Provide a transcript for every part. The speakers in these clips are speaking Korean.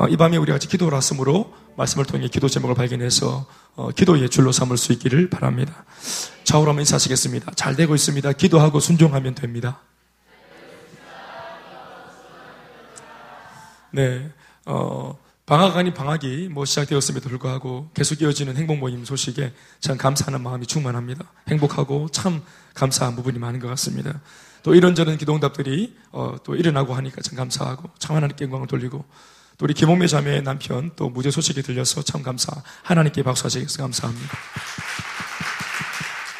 어, 이 밤에 우리 같이 기도를 하으므로 말씀을 통해 기도 제목을 발견해서 어, 기도의 줄로 삼을 수 있기를 바랍니다. 좌우로 한번 인사하시겠습니다. 잘 되고 있습니다. 기도하고 순종하면 됩니다. 네, 어, 방학 아닌 방학이 뭐 시작되었음에도 불구하고 계속 이어지는 행복 모임 소식에 참 감사하는 마음이 충만합니다. 행복하고 참 감사한 부분이 많은 것 같습니다. 또 이런저런 기도응답들이 어, 또 일어나고 하니까 참 감사하고 참 하나님께 영광을 돌리고 또 우리 김홍매 자매의 남편 또 무죄 소식이 들려서 참 감사 하나님께 박수하시겠어 감사합니다.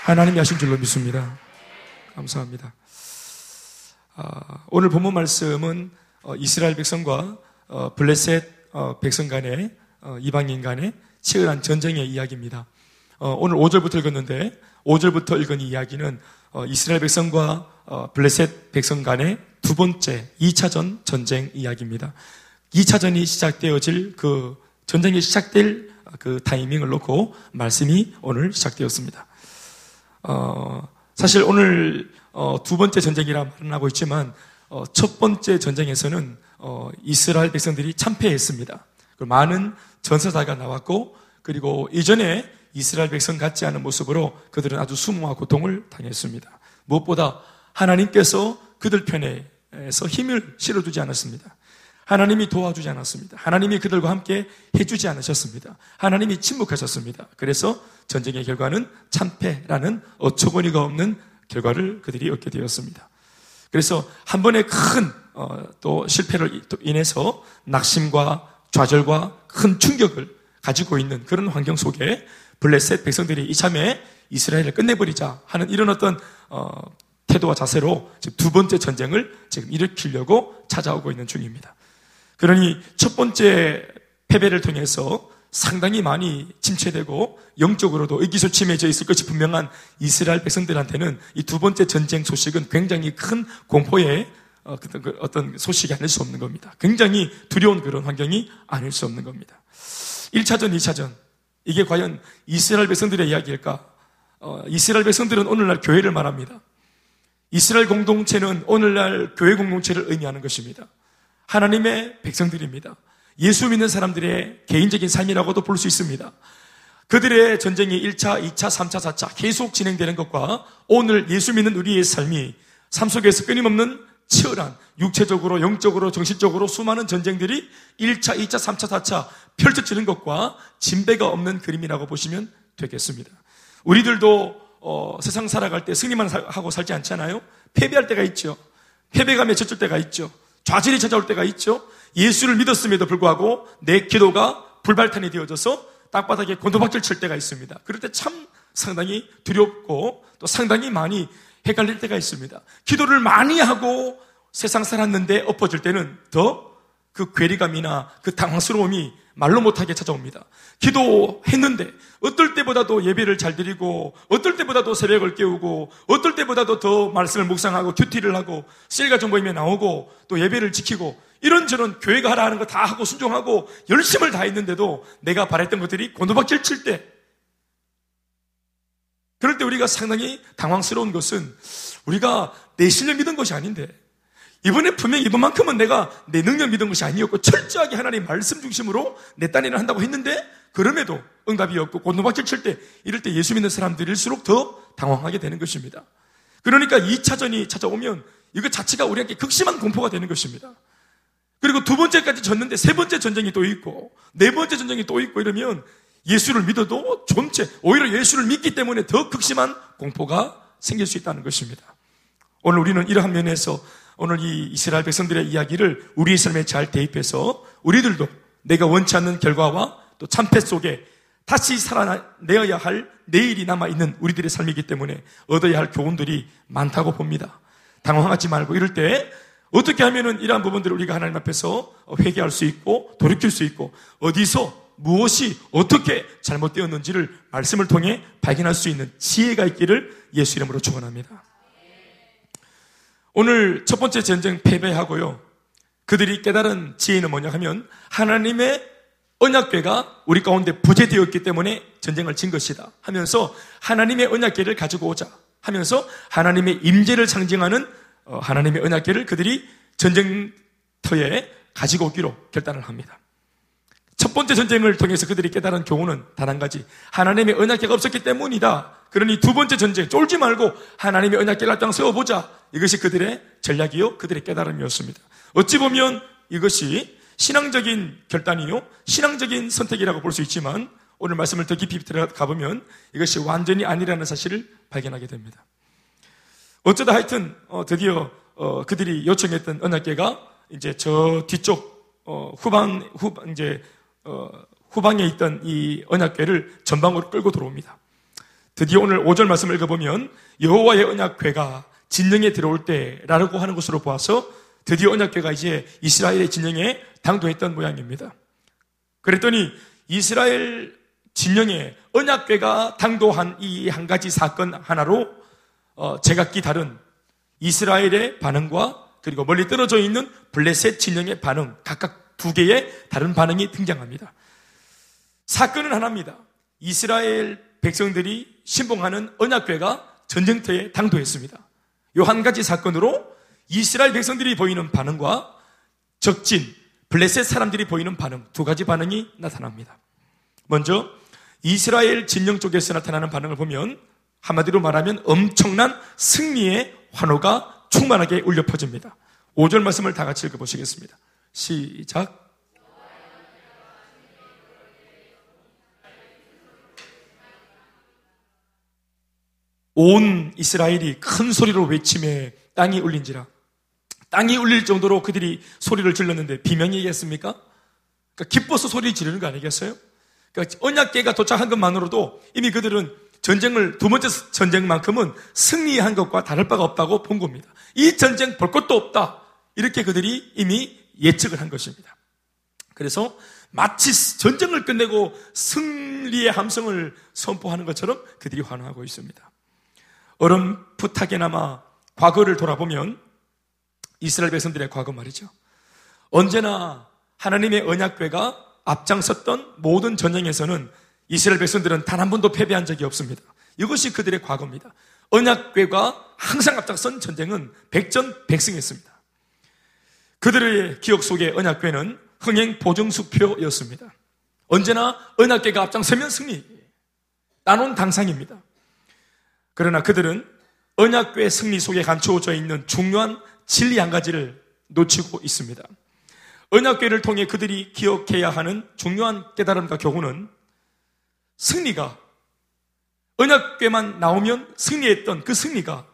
하나님이 하신 줄로 믿습니다. 감사합니다. 아, 오늘 본문 말씀은 어, 이스라엘 백성과 어, 블레셋 어, 백성 간의 어, 이방인 간의 치열한 전쟁의 이야기입니다. 어, 오늘 5절부터 읽었는데 5절부터 읽은 이야기는 어, 이스라엘 백성과 어, 블레셋 백성 간의 두 번째 2차전 전쟁 이야기입니다. 2차전이 시작되어질 그 전쟁이 시작될 그 타이밍을 놓고 말씀이 오늘 시작되었습니다. 어, 사실 오늘 어, 두 번째 전쟁이라 말은 하고 있지만 어, 첫 번째 전쟁에서는 어, 이스라엘 백성들이 참패했습니다. 많은 전사자가 나왔고 그리고 이전에 이스라엘 백성 같지 않은 모습으로 그들은 아주 수모와 고통을 당했습니다. 무엇보다 하나님께서 그들 편에서 힘을 실어주지 않았습니다. 하나님이 도와주지 않았습니다. 하나님이 그들과 함께 해주지 않으셨습니다. 하나님이 침묵하셨습니다. 그래서 전쟁의 결과는 참패라는 어처구니가 없는 결과를 그들이 얻게 되었습니다. 그래서 한 번의 큰또 어, 실패를 인해서 낙심과 좌절과 큰 충격을 가지고 있는 그런 환경 속에 블레셋 백성들이 이참에 이스라엘을 끝내버리자 하는 이런 어떤 어, 태도와 자세로 지금 두 번째 전쟁을 지금 일으키려고 찾아오고 있는 중입니다. 그러니 첫 번째 패배를 통해서 상당히 많이 침체되고 영적으로도 의기소침해져 있을 것이 분명한 이스라엘 백성들한테는 이 두 번째 전쟁 소식은 굉장히 큰 공포의 어, 그 어떤 소식이 아닐 수 없는 겁니다. 굉장히 두려운 그런 환경이 아닐 수 없는 겁니다. 1차전, 2차전. 이게 과연 이스라엘 백성들의 이야기일까? 어, 이스라엘 백성들은 오늘날 교회를 말합니다. 이스라엘 공동체는 오늘날 교회 공동체를 의미하는 것입니다. 하나님의 백성들입니다. 예수 믿는 사람들의 개인적인 삶이라고도 볼 수 있습니다. 그들의 전쟁이 1차, 2차, 3차, 4차 계속 진행되는 것과 오늘 예수 믿는 우리의 삶이 삶 속에서 끊임없는 치열한 육체적으로, 영적으로, 정신적으로 수많은 전쟁들이 1차, 2차, 3차, 4차 펼쳐지는 것과 진배가 없는 그림이라고 보시면 되겠습니다. 우리들도 어, 세상 살아갈 때 승리만 하고 살지 않잖아요. 패배할 때가 있죠. 패배가 맺혀질 때가 있죠. 좌절이 찾아올 때가 있죠. 예수를 믿었음에도 불구하고 내 기도가 불발탄이 되어져서 땅바닥에 곤도박질 칠 때가 있습니다. 그럴 때 참 상당히 두렵고 또 상당히 많이 헷갈릴 때가 있습니다. 기도를 많이 하고 세상 살았는데 엎어질 때는 더 그 괴리감이나 그 당황스러움이 말로 못하게 찾아옵니다. 기도했는데 어떨 때보다도 예배를 잘 드리고 어떨 때보다도 새벽을 깨우고 어떨 때보다도 더 말씀을 묵상하고 큐티를 하고 셀가 정보임에 나오고 또 예배를 지키고 이런저런 교회가 하라 하는 거 다 하고 순종하고 열심을 다했는데도 내가 바랬던 것들이 곤도박질 칠 때 그럴 때 우리가 상당히 당황스러운 것은 우리가 내 실력 믿은 것이 아닌데 이번에 분명히 이번만큼은 내가 내 능력 믿은 것이 아니었고 철저하게 하나님 말씀 중심으로 내 딴 일을 한다고 했는데 그럼에도 응답이 없고 곤도박질 칠 때 이럴 때 예수 믿는 사람들일수록 더 당황하게 되는 것입니다. 그러니까 2차전이 찾아오면 이거 자체가 우리에게 극심한 공포가 되는 것입니다. 그리고 두 번째까지 졌는데 세 번째 전쟁이 또 있고 네 번째 전쟁이 또 있고 이러면 예수를 믿어도 존재 오히려 예수를 믿기 때문에 더 극심한 공포가 생길 수 있다는 것입니다. 오늘 우리는 이러한 면에서 오늘 이 이스라엘 백성들의 이야기를 우리의 삶에 잘 대입해서 우리들도 내가 원치 않는 결과와 또 참패 속에 다시 살아내어야 할 내일이 남아있는 우리들의 삶이기 때문에 얻어야 할 교훈들이 많다고 봅니다. 당황하지 말고 이럴 때 어떻게 하면은 이러한 부분들을 우리가 하나님 앞에서 회개할 수 있고 돌이킬 수 있고 어디서 무엇이 어떻게 잘못되었는지를 말씀을 통해 발견할 수 있는 지혜가 있기를 예수 이름으로 축원합니다. 오늘 첫 번째 전쟁 패배하고요. 그들이 깨달은 지혜는 뭐냐 하면 하나님의 언약궤가 우리 가운데 부재되었기 때문에 전쟁을 진 것이다 하면서 하나님의 언약궤를 가지고 오자 하면서 하나님의 임재를 상징하는 어, 하나님의 언약궤를 그들이 전쟁터에 가지고 오기로 결단을 합니다. 첫 번째 전쟁을 통해서 그들이 깨달은 교훈은 단 한 가지. 하나님의 언약계가 없었기 때문이다. 그러니 두 번째 전쟁, 쫄지 말고 하나님의 언약계를 앞장 세워보자. 이것이 그들의 전략이요. 그들의 깨달음이었습니다. 어찌 보면 이것이 신앙적인 결단이요. 신앙적인 선택이라고 볼 수 있지만 오늘 말씀을 더 깊이 들어가 보면 이것이 완전히 아니라는 사실을 발견하게 됩니다. 어쩌다 하여튼 어, 드디어 어, 그들이 요청했던 언약계가 이제 저 뒤쪽 어, 후방 후 이제 어, 후방에 있던 이 언약궤를 전방으로 끌고 들어옵니다. 드디어 오늘 5절 말씀을 읽어보면 여호와의 언약궤가 진영에 들어올 때라고 하는 것으로 보아서 드디어 언약궤가 이제 이스라엘의 진영에 당도했던 모양입니다. 그랬더니 이스라엘 진영에 언약궤가 당도한 이 한 가지 사건 하나로 어, 제각기 다른 이스라엘의 반응과 그리고 멀리 떨어져 있는 블레셋 진영의 반응 각각 두 개의 다른 반응이 등장합니다. 사건은 하나입니다. 이스라엘 백성들이 신봉하는 언약궤가 전쟁터에 당도했습니다. 이한 가지 사건으로 이스라엘 백성들이 보이는 반응과 적진, 블레셋 사람들이 보이는 반응, 두 가지 반응이 나타납니다. 먼저 이스라엘 진영 쪽에서 나타나는 반응을 보면 한마디로 말하면 엄청난 승리의 환호가 충만하게 울려 퍼집니다. 5절 말씀을 다 같이 읽어보시겠습니다. 시작. 온 이스라엘이 큰 소리로 외침에 땅이 울린지라. 땅이 울릴 정도로 그들이 소리를 질렀는데 비명이겠습니까? 그러니까 기뻐서 소리 지르는 거 아니겠어요? 그러니까 언약계가 도착한 것만으로도 이미 그들은 전쟁을 두 번째 전쟁만큼은 승리한 것과 다를 바가 없다고 본 겁니다. 이 전쟁 볼 것도 없다. 이렇게 그들이 이미 예측을 한 것입니다. 그래서 마치 전쟁을 끝내고 승리의 함성을 선포하는 것처럼 그들이 환호하고 있습니다. 어렴풋하게나마 과거를 돌아보면 이스라엘 백성들의 과거 말이죠. 언제나 하나님의 언약궤가 앞장섰던 모든 전쟁에서는 이스라엘 백성들은 단 한 번도 패배한 적이 없습니다. 이것이 그들의 과거입니다. 언약궤가 항상 앞장선 전쟁은 백전백승했습니다. 그들의 기억 속에 언약궤는 흥행 보증수표였습니다. 언제나 언약궤가 앞장서면 승리. 나눈 당상입니다. 그러나 그들은 언약궤 승리 속에 감추어져 있는 중요한 진리 한 가지를 놓치고 있습니다. 언약궤를 통해 그들이 기억해야 하는 중요한 깨달음과 교훈은 승리가 언약궤만 나오면 승리했던 그 승리가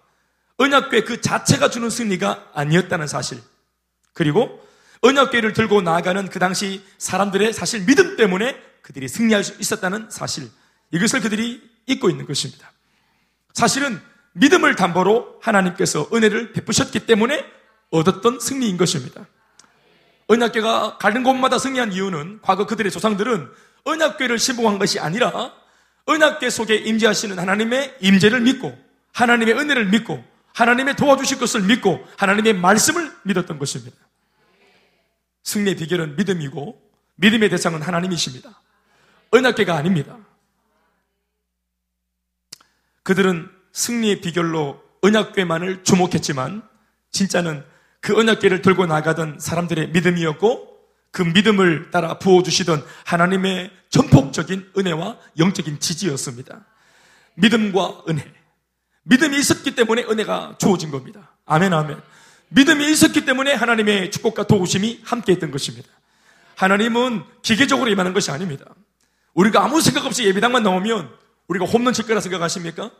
언약궤 그 자체가 주는 승리가 아니었다는 사실. 그리고 언약궤를 들고 나아가는 그 당시 사람들의 사실 믿음 때문에 그들이 승리할 수 있었다는 사실. 이것을 그들이 잊고 있는 것입니다. 사실은 믿음을 담보로 하나님께서 은혜를 베푸셨기 때문에 얻었던 승리인 것입니다. 언약궤가 가는 곳마다 승리한 이유는 과거 그들의 조상들은 언약궤를 신봉한 것이 아니라 언약궤 속에 임재하시는 하나님의 임재를 믿고 하나님의 은혜를 믿고 하나님의 도와주실 것을 믿고 하나님의 말씀을 믿었던 것입니다. 승리의 비결은 믿음이고 믿음의 대상은 하나님이십니다. 언약계가 아닙니다. 그들은 승리의 비결로 언약궤만을 주목했지만 진짜는 그 언약궤를 들고 나가던 사람들의 믿음이었고 그 믿음을 따라 부어주시던 하나님의 전폭적인 은혜와 영적인 지지였습니다. 믿음과 은혜. 믿음이 있었기 때문에 은혜가 주어진 겁니다. 아멘, 아멘. 믿음이 있었기 때문에 하나님의 축복과 도우심이 함께 했던 것입니다. 하나님은 기계적으로 임하는 것이 아닙니다. 우리가 아무 생각 없이 예배당만 나오면 우리가 홈런 칠 거라 생각하십니까?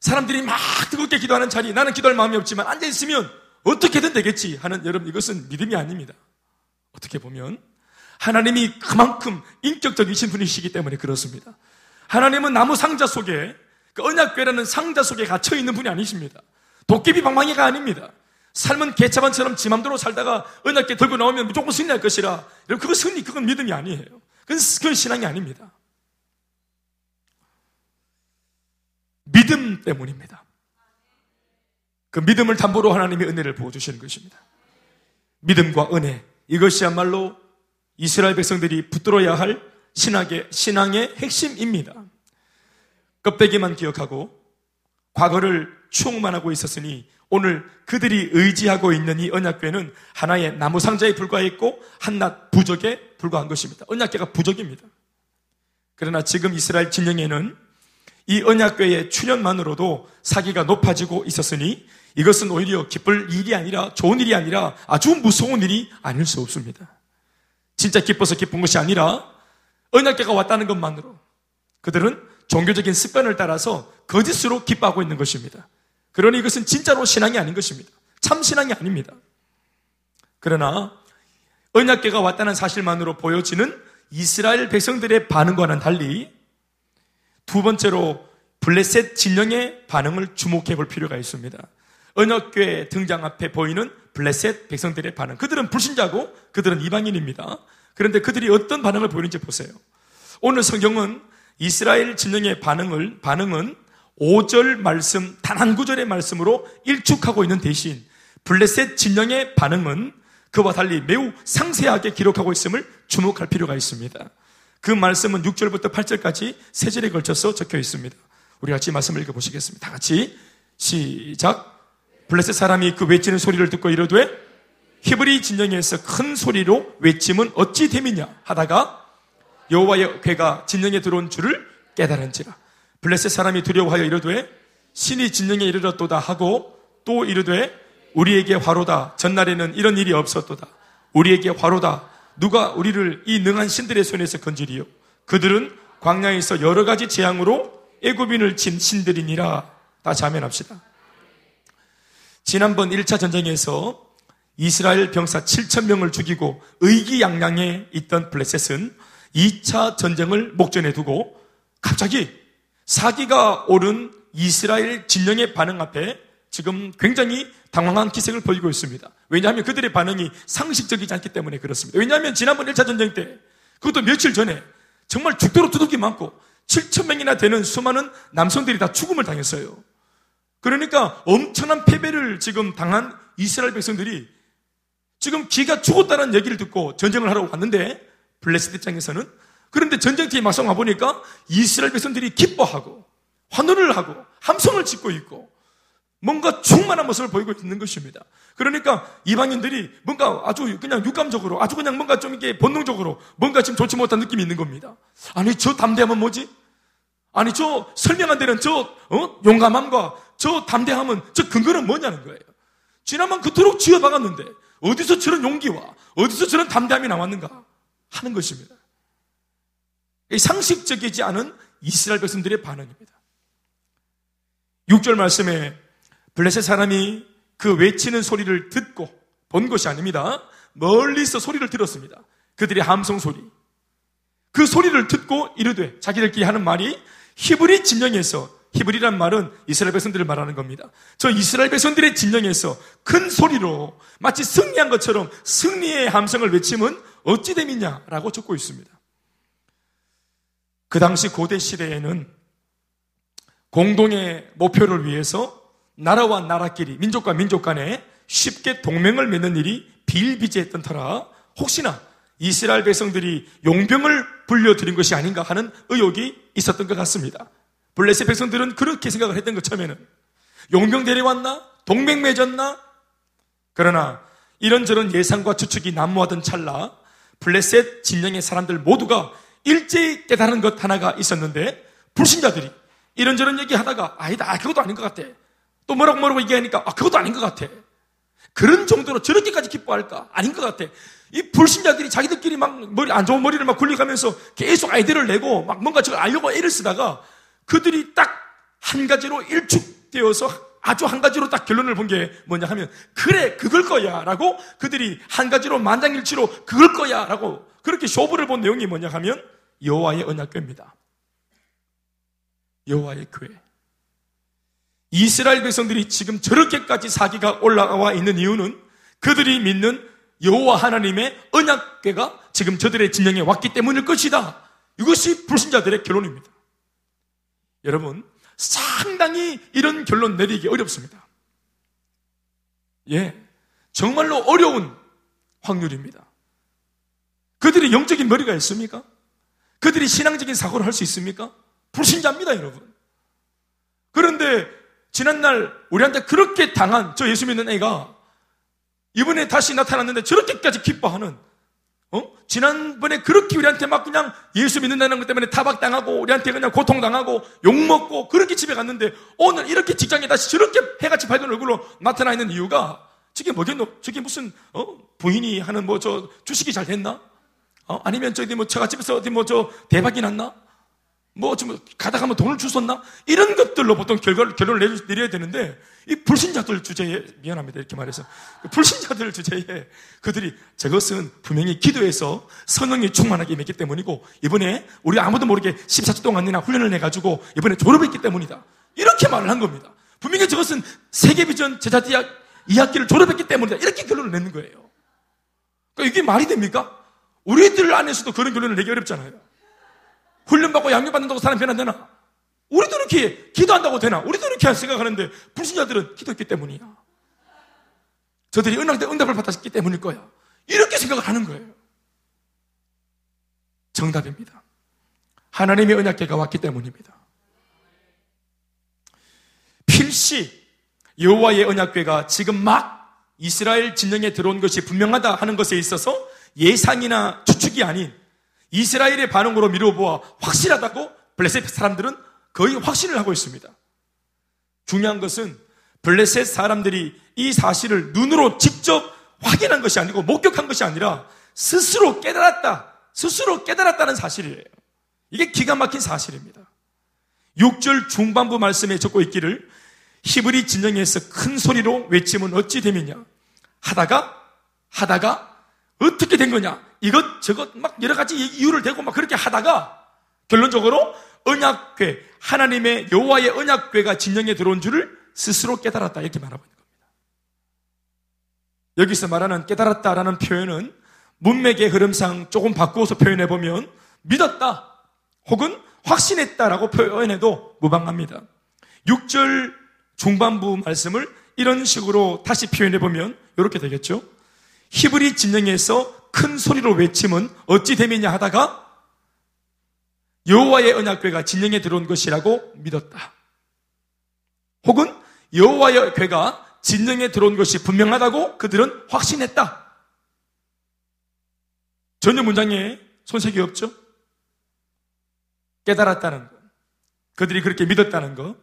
사람들이 막 뜨겁게 기도하는 자리, 나는 기도할 마음이 없지만 앉아있으면 어떻게든 되겠지 하는 여러분 이것은 믿음이 아닙니다. 어떻게 보면 하나님이 그만큼 인격적이신 분이시기 때문에 그렇습니다. 하나님은 나무 상자 속에 그 언약궤라는 상자 속에 갇혀 있는 분이 아니십니다. 도깨비 방망이가 아닙니다. 삶은 개차반처럼 지 맘대로 살다가 은혜께 들고 나오면 무조건 승리할 것이라. 여러분, 그거 승리, 그건 믿음이 아니에요. 그건, 그건 신앙이 아닙니다. 믿음 때문입니다. 그 믿음을 담보로 하나님의 은혜를 부어주시는 것입니다. 믿음과 은혜. 이것이야말로 이스라엘 백성들이 붙들어야 할 신학의, 신앙의 핵심입니다. 껍데기만 기억하고 과거를 추억만 하고 있었으니 오늘 그들이 의지하고 있는 이 언약궤는 하나의 나무 상자에 불과했고 한낱 부적에 불과한 것입니다. 언약궤가 부적입니다. 그러나 지금 이스라엘 진영에는 이 언약궤의 출현만으로도 사기가 높아지고 있었으니 이것은 오히려 기쁠 일이 아니라 좋은 일이 아니라 아주 무서운 일이 아닐 수 없습니다. 진짜 기뻐서 기쁜 것이 아니라 언약궤가 왔다는 것만으로 그들은 종교적인 습관을 따라서 거짓으로 기뻐하고 있는 것입니다. 그러니 이것은 진짜로 신앙이 아닌 것입니다. 참 신앙이 아닙니다. 그러나 언약계가 왔다는 사실만으로 보여지는 이스라엘 백성들의 반응과는 달리 두 번째로 블레셋 진영의 반응을 주목해 볼 필요가 있습니다. 언약궤 등장 앞에 보이는 블레셋 백성들의 반응. 그들은 불신자고 그들은 이방인입니다. 그런데 그들이 어떤 반응을 보이는지 보세요. 오늘 성경은 이스라엘 진영의 반응을 반응은 5절 말씀, 단 한 구절의 말씀으로 일축하고 있는 대신 블레셋 진영의 반응은 그와 달리 매우 상세하게 기록하고 있음을 주목할 필요가 있습니다. 그 말씀은 6절부터 8절까지 세 절에 걸쳐서 적혀 있습니다. 우리 같이 말씀을 읽어보시겠습니다. 다 같이 시작. 블레셋 사람이 그 외치는 소리를 듣고 이르되 히브리 진영에서 큰 소리로 외침은 어찌 됨이냐 하다가 여호와의 괴가 진영에 들어온 줄을 깨달은지라. 블레셋 사람이 두려워하여 이르되 신이 진영에 이르렀도다 하고 또 이르되 우리에게 화로다. 전날에는 이런 일이 없었도다. 우리에게 화로다. 누가 우리를 이 능한 신들의 손에서 건지리요. 그들은 광야에서 여러 가지 재앙으로 애굽인을 친 신들이니라. 다 자면합시다. 지난번 1차 전쟁에서 이스라엘 병사 7천 명을 죽이고 의기양양해 있던 블레셋은 2차 전쟁을 목전에 두고 갑자기 사기가 오른 이스라엘 진영의 반응 앞에 지금 굉장히 당황한 기색을 보이고 있습니다. 왜냐하면 그들의 반응이 상식적이지 않기 때문에 그렇습니다. 왜냐하면 지난번 1차 전쟁 때 그것도 며칠 전에 정말 죽도록 두둑이 많고 7천 명이나 되는 수많은 남성들이 다 죽음을 당했어요. 그러니까 엄청난 패배를 지금 당한 이스라엘 백성들이 지금 기가 죽었다는 얘기를 듣고 전쟁을 하러 왔는데 블레셋 입장에서는 그런데 전쟁터에 막상 와보니까 이스라엘 백성들이 기뻐하고 환호를 하고 함성을 짓고 있고 뭔가 충만한 모습을 보이고 있는 것입니다. 그러니까 이방인들이 뭔가 아주 그냥 육감적으로 아주 그냥 뭔가 좀 이게 본능적으로 뭔가 지금 좋지 못한 느낌이 있는 겁니다. 아니 저 담대함은 뭐지? 아니 저 설명 안 되는 저 어? 용감함과 저 담대함은 저 근거는 뭐냐는 거예요. 지난번 그토록 쥐어박았는데 어디서 저런 용기와 어디서 저런 담대함이 나왔는가 하는 것입니다. 상식적이지 않은 이스라엘 백성들의 반응입니다. 6절 말씀에 블레셋 사람이 그 외치는 소리를 듣고 본 것이 아닙니다. 멀리서 소리를 들었습니다. 그들의 함성 소리. 그 소리를 듣고 이르되 자기들끼리 하는 말이 히브리 진영에서 히브리란 말은 이스라엘 백성들을 말하는 겁니다. 저 이스라엘 백성들의 진영에서 큰 소리로 마치 승리한 것처럼 승리의 함성을 외치면 어찌 됨이냐라고 적고 있습니다. 그 당시 고대 시대에는 공동의 목표를 위해서 나라와 나라끼리 민족과 민족 간에 쉽게 동맹을 맺는 일이 비일비재했던 터라 혹시나 이스라엘 백성들이 용병을 불려드린 것이 아닌가 하는 의혹이 있었던 것 같습니다. 블레셋 백성들은 그렇게 생각을 했던 것 처음에는 용병 데려왔나? 동맹 맺었나? 그러나 이런저런 예상과 추측이 난무하던 찰나 블레셋 진영의 사람들 모두가 일제히 깨달은 것 하나가 있었는데 불신자들이 이런저런 얘기 하다가 아니다 그것도 아닌 것 같아 또 뭐라고 뭐라고 얘기하니까 아 그것도 아닌 것 같아 그런 정도로 저렇게까지 기뻐할까 아닌 것 같아 이 불신자들이 자기들끼리 막 머리 안 좋은 머리를 막 굴려가면서 계속 아이디어를 내고 막 뭔가 저걸 알려고 애를 쓰다가 그들이 딱 한 가지로 일축되어서 아주 한 가지로 딱 결론을 본 게 뭐냐 하면 그래 그걸 거야 라고 그들이 한 가지로 만장일치로 그걸 거야 라고 그렇게 쇼부를 본 내용이 뭐냐 하면 여호와의 언약궤입니다. 여호와의 교회. 이스라엘 백성들이 지금 저렇게까지 사기가 올라와 있는 이유는 그들이 믿는 여호와 하나님의 언약궤가 지금 저들의 진영에 왔기 때문일 것이다. 이것이 불신자들의 결론입니다. 여러분, 상당히 이런 결론 내리기 어렵습니다. 예, 정말로 어려운 확률입니다. 그들이 영적인 머리가 있습니까? 그들이 신앙적인 사고를 할 수 있습니까? 불신자입니다, 여러분. 그런데 지난날 우리한테 그렇게 당한 저 예수 믿는 애가 이번에 다시 나타났는데 저렇게까지 기뻐하는 어? 지난번에 그렇게 우리한테 막 그냥 예수 믿는다는 것 때문에 타박당하고 우리한테 그냥 고통당하고 욕먹고 그렇게 집에 갔는데 오늘 이렇게 직장에 다시 저렇게 해같이 밝은 얼굴로 나타나 있는 이유가 저게 뭐겠노? 저게 무슨 어? 부인이 하는 뭐 저 주식이 잘 됐나? 어? 아니면 저기 뭐 처갓집에서 어디 뭐 저 대박이 났나? 뭐좀 가다가 뭐 돈을 주웠나? 이런 것들로 보통 결과를, 결론을 내려야 되는데 이 불신자들 주제에 미안합니다. 이렇게 말해서. 그 불신자들 주제에 그들이 저것은 분명히 기도해서 선능이 충만하게 임했기 때문이고 이번에 우리 아무도 모르게 14주 동안이나 훈련을 해가지고 이번에 졸업했기 때문이다. 이렇게 말을 한 겁니다. 분명히 저것은 세계비전 제자대학 2학기를 졸업했기 때문이다. 이렇게 결론을 내는 거예요. 그러니까 이게 말이 됩니까? 우리들 안에서도 그런 결론을 내기 어렵잖아요 훈련받고 양육받는다고 사람 변화되나? 우리도 이렇게 기도한다고 되나? 우리도 이렇게 생각하는데 불신자들은 기도했기 때문이야. 저들이 은혜 응답을 받았기 때문일 거야. 이렇게 생각을 하는 거예요. 정답입니다. 하나님의 언약계가 왔기 때문입니다. 필시 여호와의 언약궤가 지금 막 이스라엘 진영에 들어온 것이 분명하다 하는 것에 있어서 예상이나 추측이 아닌 이스라엘의 반응으로 미뤄보아 확실하다고 블레셋 사람들은 거의 확신을 하고 있습니다. 중요한 것은 블레셋 사람들이 이 사실을 눈으로 직접 확인한 것이 아니고 목격한 것이 아니라 스스로 깨달았다. 스스로 깨달았다는 사실이에요. 이게 기가 막힌 사실입니다. 6절 중반부 말씀에 적고 있기를 히브리 진영에서 큰 소리로 외치면 어찌 되느냐 하다가 하다가 어떻게 된 거냐? 이것 저것 막 여러 가지 이유를 대고 막 그렇게 하다가 결론적으로 언약궤 하나님의 여호와의 언약궤가 진영에 들어온 줄을 스스로 깨달았다 이렇게 말하고 있는 겁니다. 여기서 말하는 깨달았다라는 표현은 문맥의 흐름상 조금 바꾸어서 표현해 보면 믿었다 혹은 확신했다라고 표현해도 무방합니다. 6절 중반부 말씀을 이런 식으로 다시 표현해 보면 이렇게 되겠죠. 히브리 진영에서 큰 소리로 외침은 어찌 됨이냐 하다가 여호와의 언약궤가 진영에 들어온 것이라고 믿었다. 혹은 여호와의 궤가 진영에 들어온 것이 분명하다고 그들은 확신했다. 전혀 문장에 손색이 없죠? 깨달았다는 것. 그들이 그렇게 믿었다는 것.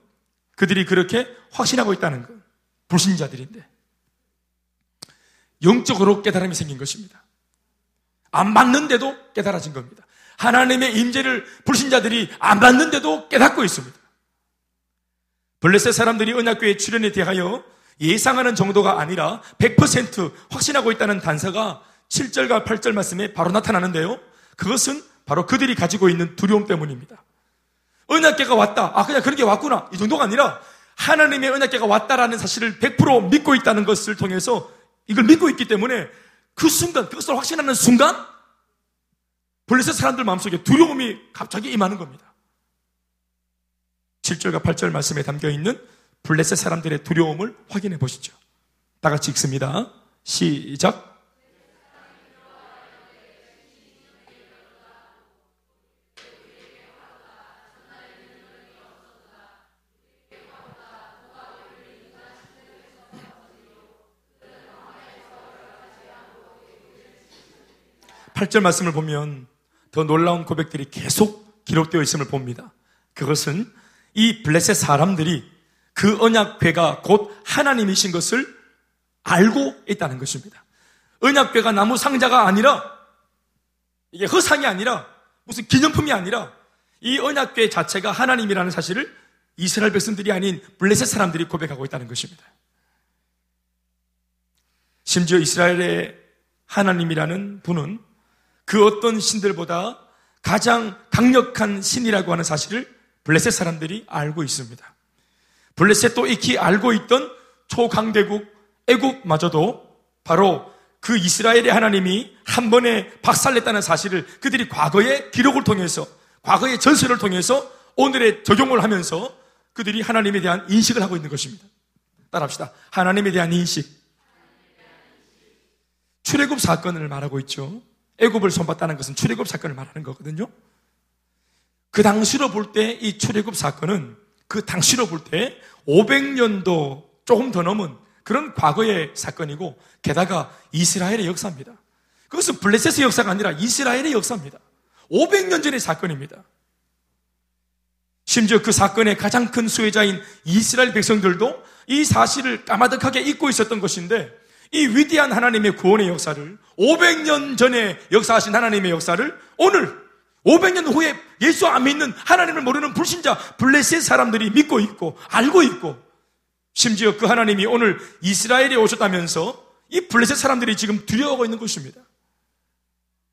그들이 그렇게 확신하고 있다는 것. 불신자들인데. 영적으로 깨달음이 생긴 것입니다. 안 받는데도 깨달아진 겁니다. 하나님의 임재를 불신자들이 안 받는데도 깨닫고 있습니다. 블레셋 사람들이 언약교회 출연에 대하여 예상하는 정도가 아니라 100% 확신하고 있다는 단서가 7절과 8절 말씀에 바로 나타나는데요. 그것은 바로 그들이 가지고 있는 두려움 때문입니다. 언약계가 왔다. 아, 그냥 그런 게 왔구나. 이 정도가 아니라 하나님의 언약계가 왔다라는 사실을 100% 믿고 있다는 것을 통해서 이걸 믿고 있기 때문에 그 순간, 그것을 확신하는 순간, 블레셋 사람들 마음속에 두려움이 갑자기 임하는 겁니다. 7절과 8절 말씀에 담겨 있는 블레셋 사람들의 두려움을 확인해 보시죠. 다 같이 읽습니다. 시작. 8절 말씀을 보면 더 놀라운 고백들이 계속 기록되어 있음을 봅니다. 그것은 이 블레셋 사람들이 그 언약궤가 곧 하나님이신 것을 알고 있다는 것입니다. 언약궤가 나무 상자가 아니라 이게 허상이 아니라 무슨 기념품이 아니라 이 언약궤 자체가 하나님이라는 사실을 이스라엘 백성들이 아닌 블레셋 사람들이 고백하고 있다는 것입니다. 심지어 이스라엘의 하나님이라는 분은 그 어떤 신들보다 가장 강력한 신이라고 하는 사실을 블레셋 사람들이 알고 있습니다. 블레셋도 익히 알고 있던 초강대국 애국마저도 바로 그 이스라엘의 하나님이 한 번에 박살냈다는 사실을 그들이 과거의 기록을 통해서 과거의 전설을 통해서 오늘의 적용을 하면서 그들이 하나님에 대한 인식을 하고 있는 것입니다. 따라합시다. 하나님에 대한 인식. 출애굽 사건을 말하고 있죠. 애굽을 손봤다는 것은 출애굽 사건을 말하는 거거든요. 그 당시로 볼 때 이 출애굽 사건은 그 당시로 볼 때 500년도 조금 더 넘은 그런 과거의 사건이고 게다가 이스라엘의 역사입니다. 그것은 블레셋의 역사가 아니라 이스라엘의 역사입니다. 500년 전의 사건입니다. 심지어 그 사건의 가장 큰 수혜자인 이스라엘 백성들도 이 사실을 까마득하게 잊고 있었던 것인데 이 위대한 하나님의 구원의 역사를 500년 전에 역사하신 하나님의 역사를 오늘 500년 후에 예수 안 믿는 하나님을 모르는 불신자 블레셋 사람들이 믿고 있고 알고 있고 심지어 그 하나님이 오늘 이스라엘에 오셨다면서 이 블레셋 사람들이 지금 두려워하고 있는 것입니다.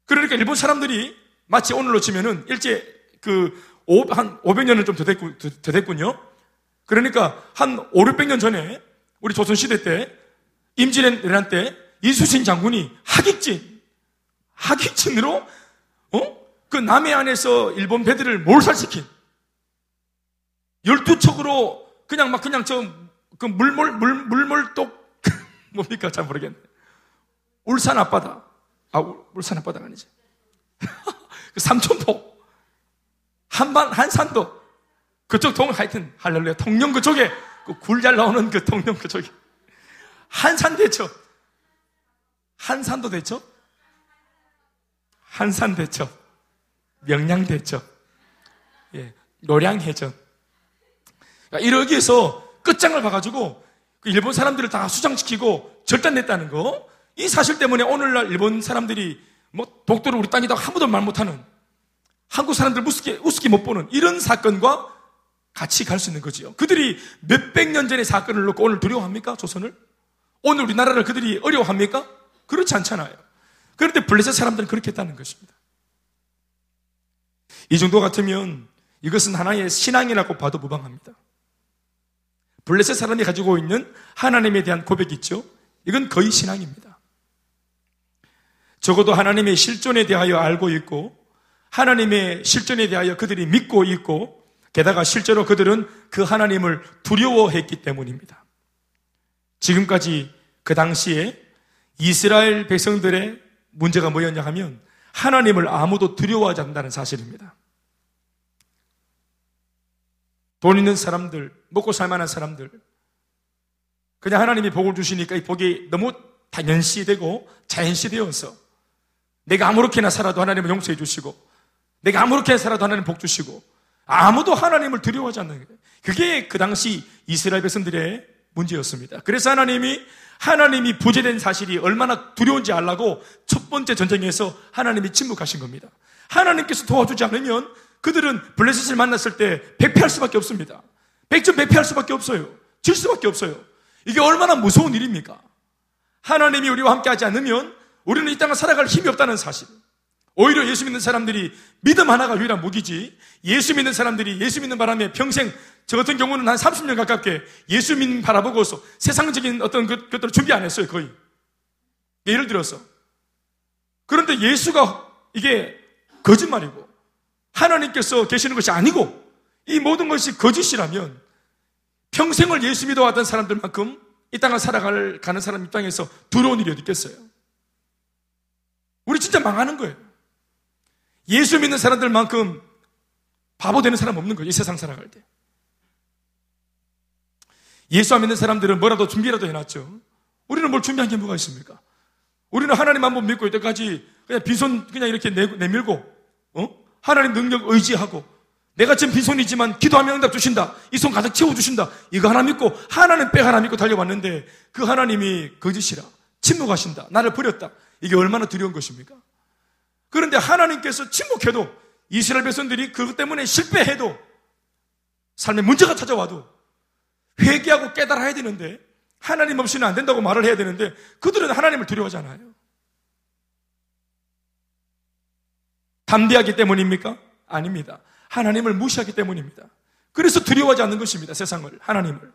그러니까 일본 사람들이 마치 오늘로 치면은 일제 그 한 500년은 좀 더 됐군, 더 됐군요. 그러니까 한 5, 600년 전에 우리 조선시대 때 임진왜란 때 이수신 장군이 하객진, 하객진으로 어? 그 남해안에서 일본 배들을 몰살시킨 12척으로 그냥 막 그냥 저 그 물몰 물 물몰독 뭡니까 잘 모르겠네. 울산 앞바다. 아 울산 앞바다가 아니지. 그 삼천포 한반 한산도 그쪽 동 하여튼 할렐루야 통영 그쪽에 그 굴 잘 나오는 그 통영 그쪽에 한산 대첩 한산도 대첩 한산 대첩 명량 대첩, 예, 노량 해전. 그러니까 이러기 위해서 끝장을 봐가지고 그 일본 사람들을 다 수장시키고 절단냈다는 거. 이 사실 때문에 오늘날 일본 사람들이 뭐 독도를 우리 땅이다 아무도 말 못하는 한국 사람들 우습게, 우습게 못 보는 이런 사건과 같이 갈 수 있는 거지요. 그들이 몇백 년 전의 사건을 놓고 오늘 두려워합니까? 조선을? 오늘 우리나라를 그들이 어려워합니까? 그렇지 않잖아요. 그런데 블레셋 사람들은 그렇게 했다는 것입니다. 이 정도 같으면 이것은 하나의 신앙이라고 봐도 무방합니다. 블레셋 사람이 가지고 있는 하나님에 대한 고백이 있죠. 이건 거의 신앙입니다. 적어도 하나님의 실존에 대하여 알고 있고 하나님의 실존에 대하여 그들이 믿고 있고 게다가 실제로 그들은 그 하나님을 두려워했기 때문입니다. 지금까지 그 당시에 이스라엘 백성들의 문제가 뭐였냐 하면 하나님을 아무도 두려워하지 않는다는 사실입니다. 돈 있는 사람들, 먹고 살 만한 사람들, 그냥 하나님이 복을 주시니까 이 복이 너무 당연시 되고 자연시 되어서 내가 아무렇게나 살아도 하나님은 용서해 주시고 내가 아무렇게나 살아도 하나님 복 주시고 아무도 하나님을 두려워하지 않는 거예요. 그게 그 당시 이스라엘 백성들의 문제였습니다. 그래서 하나님이 하나님이 부재된 사실이 얼마나 두려운지 알라고 첫 번째 전쟁에서 하나님이 침묵하신 겁니다. 하나님께서 도와주지 않으면 그들은 블레셋을 만났을 때 백패할 수밖에 없습니다. 백전 백패할 수밖에 없어요. 질 수밖에 없어요. 이게 얼마나 무서운 일입니까? 하나님이 우리와 함께 하지 않으면 우리는 이 땅을 살아갈 힘이 없다는 사실. 오히려 예수 믿는 사람들이 믿음 하나가 유일한 무기지 예수 믿는 사람들이 예수 믿는 바람에 평생 저 같은 경우는 한 30년 가깝게 예수 믿는 바라보고서 세상적인 어떤 것, 것들을 준비 안 했어요, 거의. 예를 들어서. 그런데 예수가 이게 거짓말이고 하나님께서 계시는 것이 아니고 이 모든 것이 거짓이라면 평생을 예수 믿어왔던 사람들만큼 이 땅을 살아갈 가는 사람 입장에서 두려운 일이 어디 있겠어요? 우리 진짜 망하는 거예요. 예수 믿는 사람들만큼 바보 되는 사람 없는 거예요. 이 세상 살아갈 때. 예수 안 믿는 사람들은 뭐라도 준비라도 해놨죠. 우리는 뭘 준비한 게 뭐가 있습니까? 우리는 하나님 한번 믿고 이때까지 그냥 빈손 그냥 이렇게 내, 내밀고, 어? 하나님 능력 의지하고, 내가 지금 빈손이지만 기도하면 응답 주신다. 이 손 가득 채워주신다. 이거 하나 믿고, 하나님 백 하나 믿고 달려왔는데, 그 하나님이 거짓이라. 침묵하신다. 나를 버렸다. 이게 얼마나 두려운 것입니까? 그런데 하나님께서 침묵해도 이스라엘 백성들이 그것 때문에 실패해도 삶에 문제가 찾아와도 회개하고 깨달아야 되는데 하나님 없이는 안 된다고 말을 해야 되는데 그들은 하나님을 두려워하잖아요. 담대하기 때문입니까? 아닙니다. 하나님을 무시하기 때문입니다. 그래서 두려워하지 않는 것입니다. 세상을, 하나님을.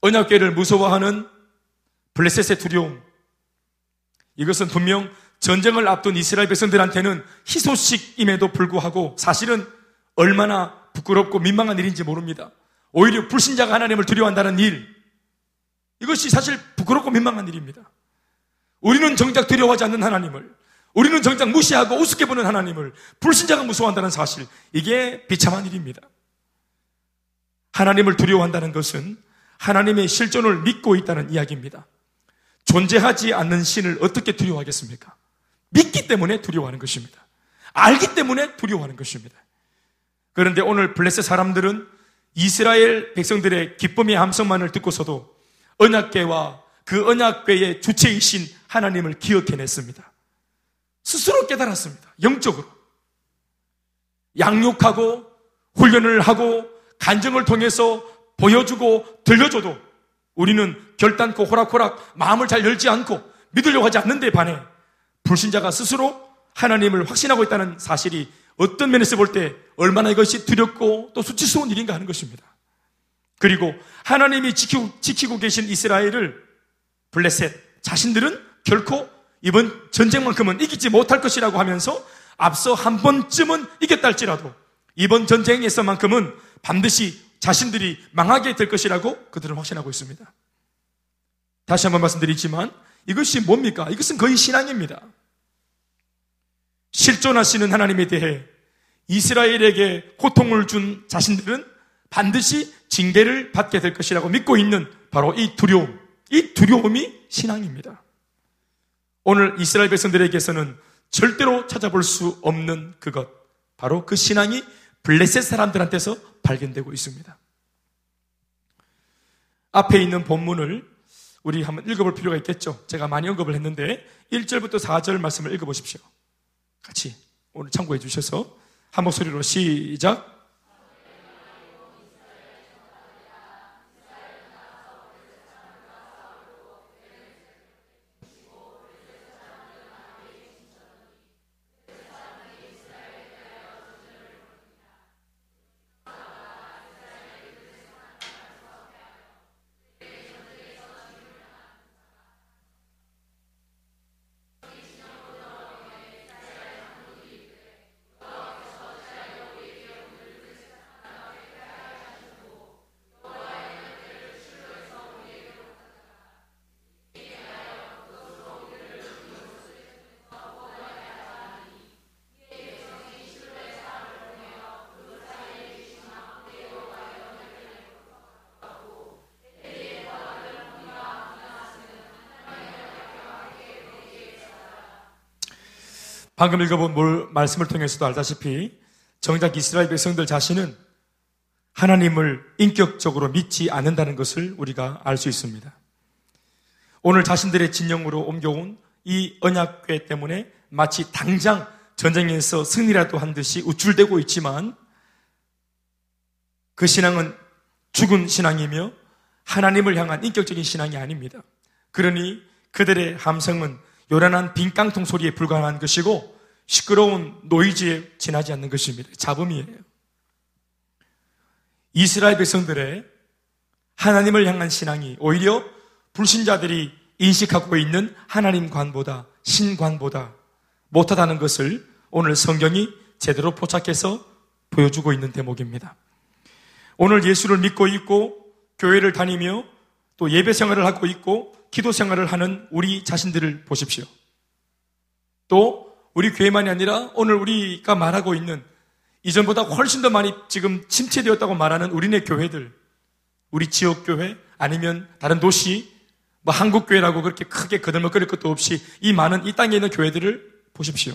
언약계를 무서워하는 블레셋의 두려움. 이것은 분명 전쟁을 앞둔 이스라엘 백성들한테는 희소식임에도 불구하고 사실은 얼마나 부끄럽고 민망한 일인지 모릅니다. 오히려 불신자가 하나님을 두려워한다는 일. 이것이 사실 부끄럽고 민망한 일입니다. 우리는 정작 두려워하지 않는 하나님을, 우리는 정작 무시하고 우습게 보는 하나님을 불신자가 무서워한다는 사실. 이게 비참한 일입니다. 하나님을 두려워한다는 것은 하나님의 실존을 믿고 있다는 이야기입니다. 존재하지 않는 신을 어떻게 두려워하겠습니까? 믿기 때문에 두려워하는 것입니다. 알기 때문에 두려워하는 것입니다. 그런데 오늘 블레셋 사람들은 이스라엘 백성들의 기쁨의 함성만을 듣고서도 언약궤와 그 언약궤의 주체이신 하나님을 기억해냈습니다. 스스로 깨달았습니다. 영적으로. 양육하고 훈련을 하고 간정을 통해서 보여주고 들려줘도 우리는 결단코 호락호락 마음을 잘 열지 않고 믿으려고 하지 않는 데 반해 불신자가 스스로 하나님을 확신하고 있다는 사실이 어떤 면에서 볼 때 얼마나 이것이 두렵고 또 수치스러운 일인가 하는 것입니다. 그리고 하나님이 지키고, 지키고 계신 이스라엘을 블레셋 자신들은 결코 이번 전쟁만큼은 이기지 못할 것이라고 하면서 앞서 한 번쯤은 이겼다 할지라도 이번 전쟁에서만큼은 반드시 자신들이 망하게 될 것이라고 그들은 확신하고 있습니다. 다시 한번 말씀드리지만 이것이 뭡니까? 이것은 거의 신앙입니다. 실존하시는 하나님에 대해 이스라엘에게 고통을 준 자신들은 반드시 징계를 받게 될 것이라고 믿고 있는 바로 이 두려움, 이 두려움이 신앙입니다. 오늘 이스라엘 백성들에게서는 절대로 찾아볼 수 없는 그것, 바로 그 신앙이 블레셋 사람들한테서 발견되고 있습니다. 앞에 있는 본문을 우리 한번 읽어볼 필요가 있겠죠. 제가 많이 언급을 했는데 1절부터 4절 말씀을 읽어보십시오. 같이 오늘 참고해 주셔서 한 목소리로 시작. 방금 읽어본 말씀을 통해서도 알다시피 정작 이스라엘 백성들 자신은 하나님을 인격적으로 믿지 않는다는 것을 우리가 알 수 있습니다. 오늘 자신들의 진영으로 옮겨온 이 언약궤 때문에 마치 당장 전쟁에서 승리라도 한 듯이 우쭐대고 있지만 그 신앙은 죽은 신앙이며 하나님을 향한 인격적인 신앙이 아닙니다. 그러니 그들의 함성은 요란한 빈 깡통 소리에 불과한 것이고 시끄러운 노이즈에 지나지 않는 것입니다. 잡음이에요. 이스라엘 백성들의 하나님을 향한 신앙이 오히려 불신자들이 인식하고 있는 하나님관보다 신관보다 못하다는 것을 오늘 성경이 제대로 포착해서 보여주고 있는 대목입니다. 오늘 예수를 믿고 있고 교회를 다니며 또 예배 생활을 하고 있고 기도 생활을 하는 우리 자신들을 보십시오. 또 우리 교회만이 아니라 오늘 우리가 말하고 있는 이전보다 훨씬 더 많이 지금 침체되었다고 말하는 우리네 교회들, 우리 지역 교회 아니면 다른 도시, 뭐 한국 교회라고 그렇게 크게 거들먹거릴 것도 없이 이 많은 이 땅에 있는 교회들을 보십시오.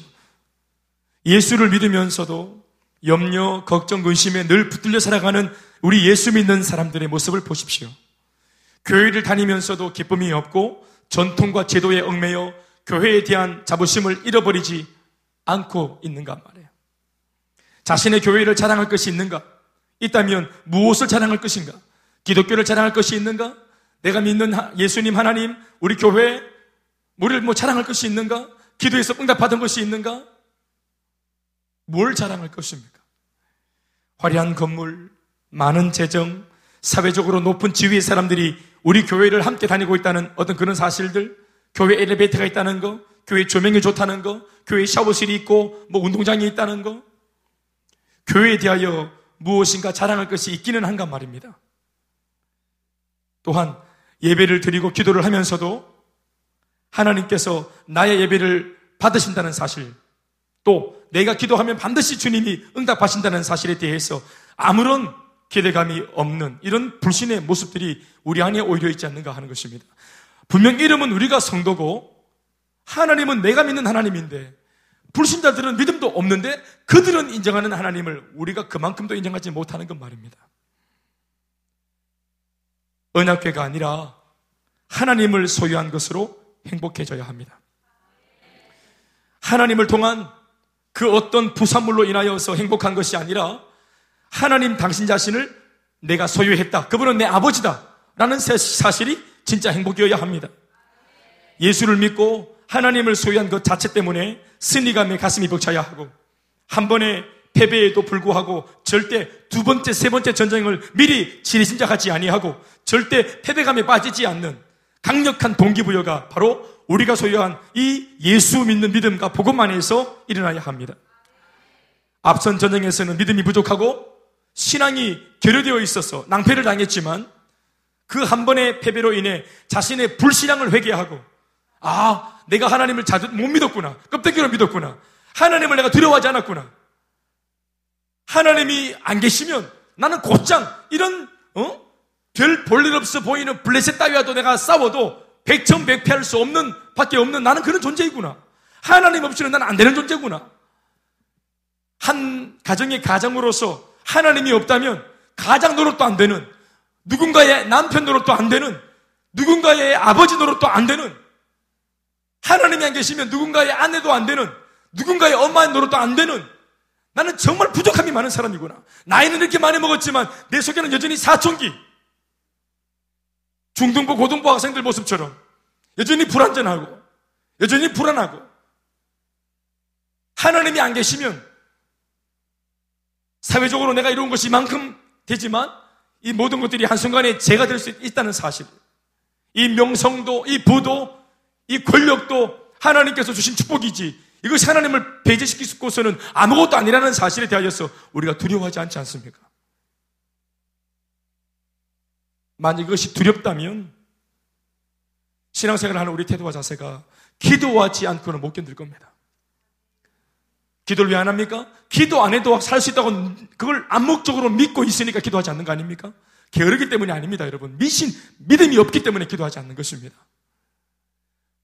예수를 믿으면서도 염려, 걱정, 근심에 늘 붙들려 살아가는 우리 예수 믿는 사람들의 모습을 보십시오. 교회를 다니면서도 기쁨이 없고 전통과 제도에 얽매여 교회에 대한 자부심을 잃어버리지 않고 있는가 말이에요. 자신의 교회를 자랑할 것이 있는가? 있다면 무엇을 자랑할 것인가? 기독교를 자랑할 것이 있는가? 내가 믿는 예수님 하나님, 우리 교회, 우리를 뭐 자랑할 것이 있는가? 기도에서 응답받은 것이 있는가? 뭘 자랑할 것입니까? 화려한 건물, 많은 재정, 사회적으로 높은 지위의 사람들이 우리 교회를 함께 다니고 있다는 어떤 그런 사실들, 교회 엘리베이터가 있다는 거, 교회 조명이 좋다는 거, 교회 샤워실이 있고 뭐 운동장이 있다는 거, 교회에 대하여 무엇인가 자랑할 것이 있기는 한가 말입니다. 또한 예배를 드리고 기도를 하면서도 하나님께서 나의 예배를 받으신다는 사실, 또 내가 기도하면 반드시 주님이 응답하신다는 사실에 대해서 아무런 기대감이 없는 이런 불신의 모습들이 우리 안에 오히려 있지 않는가 하는 것입니다. 분명 이름은 우리가 성도고 하나님은 내가 믿는 하나님인데 불신자들은 믿음도 없는데 그들은 인정하는 하나님을 우리가 그만큼도 인정하지 못하는 것 말입니다. 언약궤가 아니라 하나님을 소유한 것으로 행복해져야 합니다. 하나님을 통한 그 어떤 부산물로 인하여서 행복한 것이 아니라 하나님 당신 자신을 내가 소유했다. 그분은 내 아버지다. 라는 사실이 진짜 행복이어야 합니다. 예수를 믿고 하나님을 소유한 것 자체 때문에 승리감에 가슴이 벅차야 하고 한 번의 패배에도 불구하고 절대 두 번째, 세 번째 전쟁을 미리 지리심작하지 아니하고 절대 패배감에 빠지지 않는 강력한 동기부여가 바로 우리가 소유한 이 예수 믿는 믿음과 복음 안에서 일어나야 합니다. 앞선 전쟁에서는 믿음이 부족하고 신앙이 결여되어 있어서 낭패를 당했지만 그 한 번의 패배로 인해 자신의 불신앙을 회개하고 아, 내가 하나님을 자주 못 믿었구나. 껍데기로 믿었구나. 하나님을 내가 두려워하지 않았구나. 하나님이 안 계시면 나는 곧장 이런 어? 별 볼일 없어 보이는 블레셋 따위와도 내가 싸워도 백천백패할 수 없는 밖에 없는 나는 그런 존재이구나. 하나님 없이는 나는 안 되는 존재구나. 한 가정의 가장으로서 하나님이 없다면 가장 노릇도 안 되는 누군가의 남편 노릇도 안 되는 누군가의 아버지 노릇도 안 되는 하나님이 안 계시면 누군가의 아내도 안 되는 누군가의 엄마의 노릇도 안 되는 나는 정말 부족함이 많은 사람이구나. 나이는 이렇게 많이 먹었지만 내 속에는 여전히 사춘기. 중등부, 고등부 학생들 모습처럼 여전히 불안전하고 여전히 불안하고 하나님이 안 계시면 사회적으로 내가 이룬 것이 만큼 되지만 이 모든 것들이 한순간에 제가 될 수 있다는 사실. 이 명성도, 이 부도, 이 권력도 하나님께서 주신 축복이지 이것이 하나님을 배제시키고서는 아무것도 아니라는 사실에 대하여서 우리가 두려워하지 않지 않습니까? 만약 이것이 두렵다면 신앙생활을 하는 우리 태도와 자세가 기도하지 않고는 못 견딜 겁니다. 기도를 왜 안 합니까? 기도 안 해도 살 수 있다고 그걸 암묵적으로 믿고 있으니까 기도하지 않는 거 아닙니까? 게으르기 때문이 아닙니다, 여러분. 미신, 믿음이 없기 때문에 기도하지 않는 것입니다.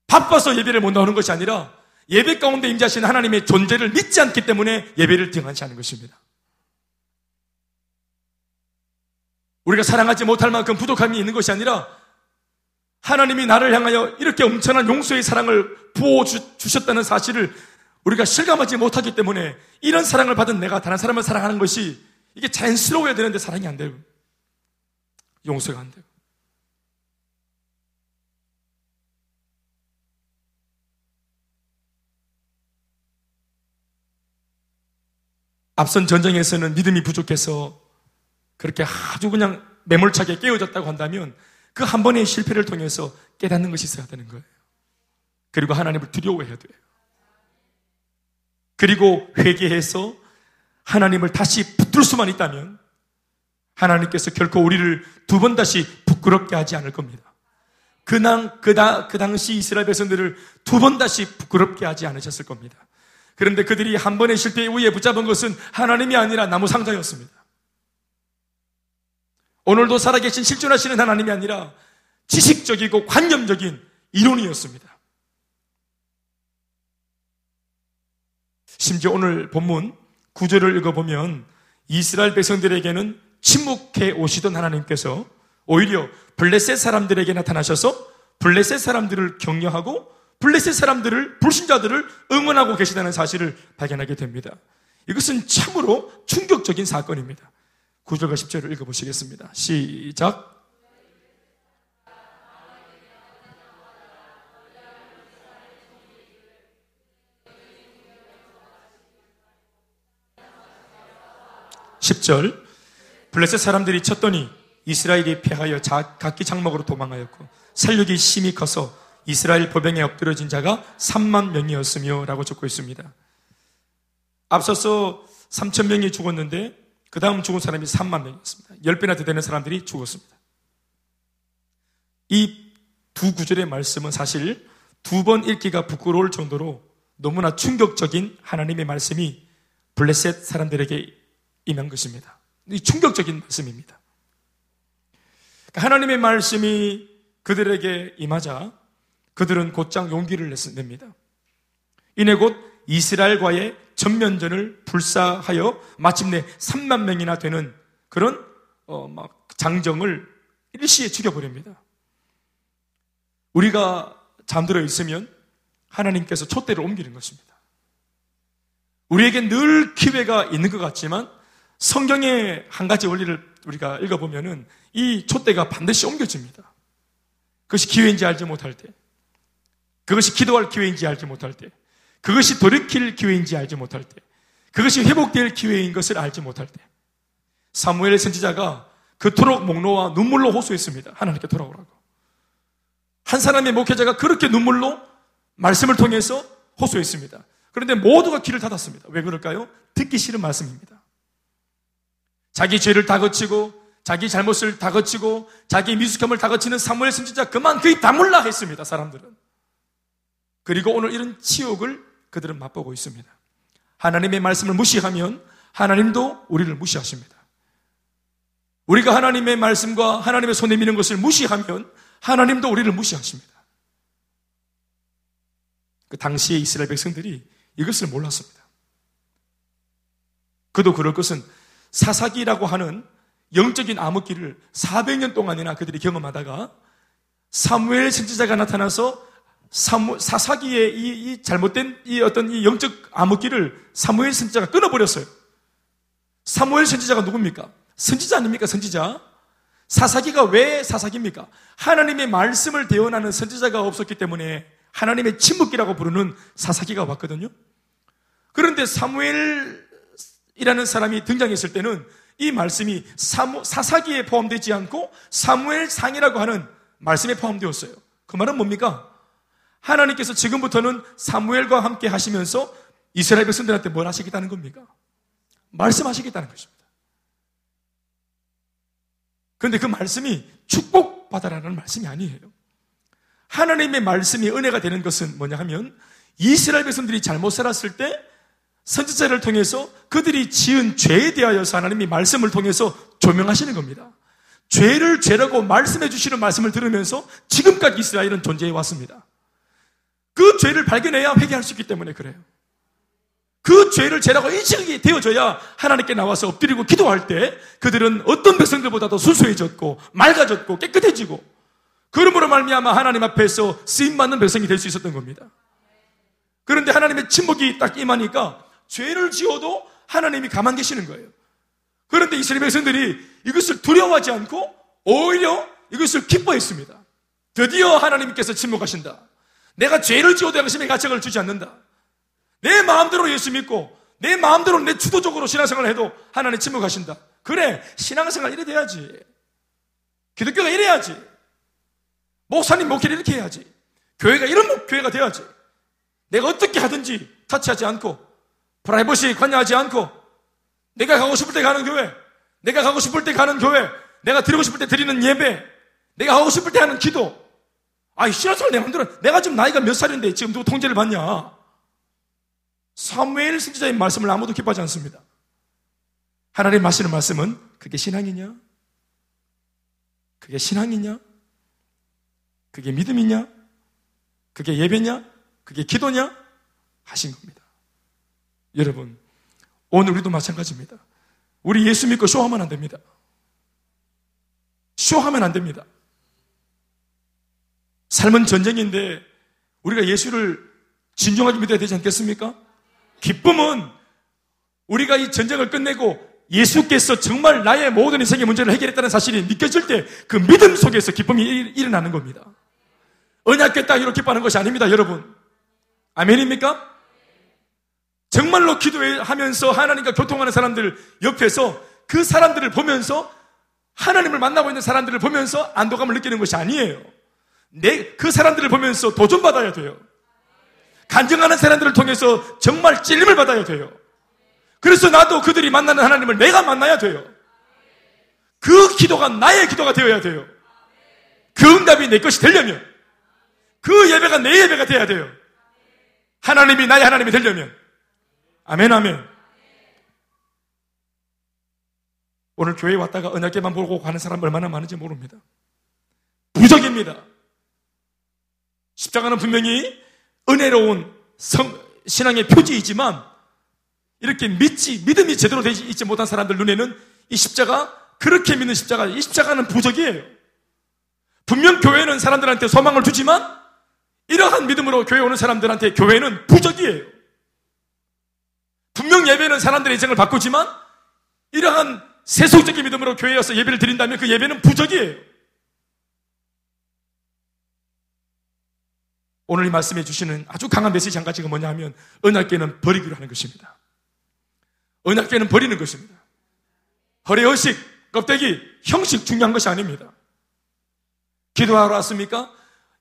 바빠서 예배를 못 나오는 것이 아니라 예배 가운데 임자신 하나님의 존재를 믿지 않기 때문에 예배를 등한치 않은 것입니다. 우리가 사랑하지 못할 만큼 부족함이 있는 것이 아니라 하나님이 나를 향하여 이렇게 엄청난 용서의 사랑을 부어 주셨다는 사실을 우리가 실감하지 못하기 때문에 이런 사랑을 받은 내가 다른 사람을 사랑하는 것이 이게 자연스러워야 되는데 사랑이 안 되고 용서가 안 되고 앞선 전쟁에서는 믿음이 부족해서 그렇게 아주 그냥 매몰차게 깨어졌다고 한다면 그 한 번의 실패를 통해서 깨닫는 것이 있어야 되는 거예요. 그리고 하나님을 두려워해야 돼요. 그리고 회개해서 하나님을 다시 붙들 수만 있다면 하나님께서 결코 우리를 두 번 다시 부끄럽게 하지 않을 겁니다. 그당, 그, 다, 그 당시 이스라엘 백성들을 두 번 다시 부끄럽게 하지 않으셨을 겁니다. 그런데 그들이 한 번의 실패 이후에 붙잡은 것은 하나님이 아니라 나무 상자였습니다. 오늘도 살아계신 실존하시는 하나님이 아니라 지식적이고 관념적인 이론이었습니다. 심지어 오늘 본문 구절을 읽어보면 이스라엘 백성들에게는 침묵해 오시던 하나님께서 오히려 블레셋 사람들에게 나타나셔서 블레셋 사람들을 격려하고 블레셋 사람들을 불신자들을 응원하고 계시다는 사실을 발견하게 됩니다. 이것은 참으로 충격적인 사건입니다. 9절과 10절을 읽어보시겠습니다. 시작. (10절) 블레셋 사람들이 쳤더니 이스라엘이 패하여 각기 장막으로 도망하였고 살육이 심히 커서 이스라엘 보병에 엎드려진 자가 3만 명이었으며 라고 적고 있습니다. 앞서서 3천 명이 죽었는데 그 다음 죽은 사람이 3만 명이었습니다. 10배나 더 되는 사람들이 죽었습니다. 이 두 구절의 말씀은 사실 두 번 읽기가 부끄러울 정도로 너무나 충격적인 하나님의 말씀이 블레셋 사람들에게 임한 것입니다. 이 충격적인 말씀입니다. 그러니까 하나님의 말씀이 그들에게 임하자 그들은 곧장 용기를 냅니다. 이내 곧 이스라엘과의 전면전을 불사하여 마침내 3만 명이나 되는 그런 어, 막 장정을 일시에 죽여버립니다. 우리가 잠들어 있으면 하나님께서 촛대를 옮기는 것입니다. 우리에게 늘 기회가 있는 것 같지만 성경의 한 가지 원리를 우리가 읽어보면은 이 촛대가 반드시 옮겨집니다. 그것이 기회인지 알지 못할 때, 그것이 기도할 기회인지 알지 못할 때, 그것이 돌이킬 기회인지 알지 못할 때, 그것이 회복될 기회인 것을 알지 못할 때, 사무엘 선지자가 그토록 목노와 눈물로 호소했습니다. 하나님께 돌아오라고. 한 사람의 목회자가 그렇게 눈물로 말씀을 통해서 호소했습니다. 그런데 모두가 귀를 닫았습니다. 왜 그럴까요? 듣기 싫은 말씀입니다. 자기 죄를 다 거치고 자기 잘못을 다 거치고 자기 미숙함을 다 거치는 사무엘 선지자 그만 그입 다물라 했습니다. 사람들은. 그리고 오늘 이런 치욕을 그들은 맛보고 있습니다. 하나님의 말씀을 무시하면 하나님도 우리를 무시하십니다. 우리가 하나님의 말씀과 하나님의 손에 미는 것을 무시하면 하나님도 우리를 무시하십니다. 그 당시의 이스라엘 백성들이 이것을 몰랐습니다. 그도 그럴 것은 사사기라고 하는 영적인 암흑기를 400년 동안이나 그들이 경험하다가 사무엘 선지자가 나타나서 사무, 사사기의 이, 이, 잘못된 이 어떤 이 영적 암흑기를 사무엘 선지자가 끊어버렸어요. 사무엘 선지자가 누굽니까? 선지자 아닙니까? 선지자. 사사기가 왜 사사기입니까? 하나님의 말씀을 대언하는 선지자가 없었기 때문에 하나님의 침묵기라고 부르는 사사기가 왔거든요. 그런데 사무엘 이라는 사람이 등장했을 때는 이 말씀이 사무, 사사기에 포함되지 않고 사무엘 상이라고 하는 말씀에 포함되었어요. 그 말은 뭡니까? 하나님께서 지금부터는 사무엘과 함께 하시면서 이스라엘 백성들한테 뭘 하시겠다는 겁니까? 말씀하시겠다는 것입니다. 그런데 그 말씀이 축복받아라는 말씀이 아니에요. 하나님의 말씀이 은혜가 되는 것은 뭐냐 하면 이스라엘 백성들이 잘못 살았을 때 선지자를 통해서 그들이 지은 죄에 대하여서 하나님이 말씀을 통해서 조명하시는 겁니다. 죄를 죄라고 말씀해 주시는 말씀을 들으면서 지금까지 이스라엘은 존재해 왔습니다. 그 죄를 발견해야 회개할 수 있기 때문에 그래요. 그 죄를 죄라고 인식이 되어져야 하나님께 나와서 엎드리고 기도할 때 그들은 어떤 백성들보다도 순수해졌고 맑아졌고 깨끗해지고 그러므로 말미암아 하나님 앞에서 쓰임 받는 백성이 될 수 있었던 겁니다. 그런데 하나님의 침묵이 딱 임하니까 죄를 지어도 하나님이 가만 계시는 거예요. 그런데 이스라엘 백성들이 이것을 두려워하지 않고 오히려 이것을 기뻐했습니다. 드디어 하나님께서 침묵하신다. 내가 죄를 지어도 양심의 가책을 주지 않는다. 내 마음대로 예수 믿고 내 마음대로 내 주도적으로 신앙생활을 해도 하나님 침묵하신다. 그래 신앙생활 이래 돼야지. 기독교가 이래야지. 목사님 목회를 이렇게 해야지. 교회가 이런 교회가 돼야지. 내가 어떻게 하든지 터치하지 않고 프라이버시 관여하지 않고 내가 가고 싶을 때 가는 교회, 내가 가고 싶을 때 가는 교회, 내가 드리고 싶을 때 드리는 예배, 내가 하고 싶을 때 하는 기도. 아이 신앙생활 내 마음대로 내가 지금 나이가 몇 살인데 지금 누구 통제를 받냐? 사무엘 선지자의 말씀을 아무도 기뻐하지 않습니다. 하나님 하시는 말씀은 그게 신앙이냐? 그게 신앙이냐? 그게 믿음이냐? 그게 예배냐? 그게 기도냐? 하신 겁니다. 여러분, 오늘 우리도 마찬가지입니다. 우리 예수 믿고 쇼하면 안 됩니다. 쇼하면 안 됩니다. 삶은 전쟁인데 우리가 예수를 진정하게 믿어야 되지 않겠습니까? 기쁨은 우리가 이 전쟁을 끝내고 예수께서 정말 나의 모든 인생의 문제를 해결했다는 사실이 느껴질 때 그 믿음 속에서 기쁨이 일어나는 겁니다. 언약궤 따위로 기뻐하는 것이 아닙니다, 여러분. 아멘입니까? 정말로 기도하면서 하나님과 교통하는 사람들 옆에서 그 사람들을 보면서 하나님을 만나고 있는 사람들을 보면서 안도감을 느끼는 것이 아니에요. 내, 그 사람들을 보면서 도전받아야 돼요. 간증하는 사람들을 통해서 정말 찔림을 받아야 돼요. 그래서 나도 그들이 만나는 하나님을 내가 만나야 돼요. 그 기도가 나의 기도가 되어야 돼요. 그 응답이 내 것이 되려면 그 예배가 내 예배가 돼야 돼요. 하나님이 나의 하나님이 되려면 아멘 아멘. 오늘 교회에 왔다가 언약계만 보고 가는 사람 얼마나 많은지 모릅니다. 부적입니다. 십자가는 분명히 은혜로운 성, 신앙의 표지이지만 이렇게 믿지, 믿음이 제대로 되지 있지 못한 사람들 눈에는 이 십자가, 그렇게 믿는 십자가, 이 십자가는 부적이에요. 분명 교회는 사람들한테 소망을 주지만 이러한 믿음으로 교회 오는 사람들한테 교회는 부적이에요. 분명 예배는 사람들의 인생을 바꾸지만 이러한 세속적인 믿음으로 교회에 와서 예배를 드린다면 그 예배는 부적이에요. 오늘 이 말씀해 주시는 아주 강한 메시지 한 가지가 뭐냐 하면 언약계는 버리기로 하는 것입니다. 언약계는 버리는 것입니다. 허리 의식, 껍데기, 형식 중요한 것이 아닙니다. 기도하러 왔습니까?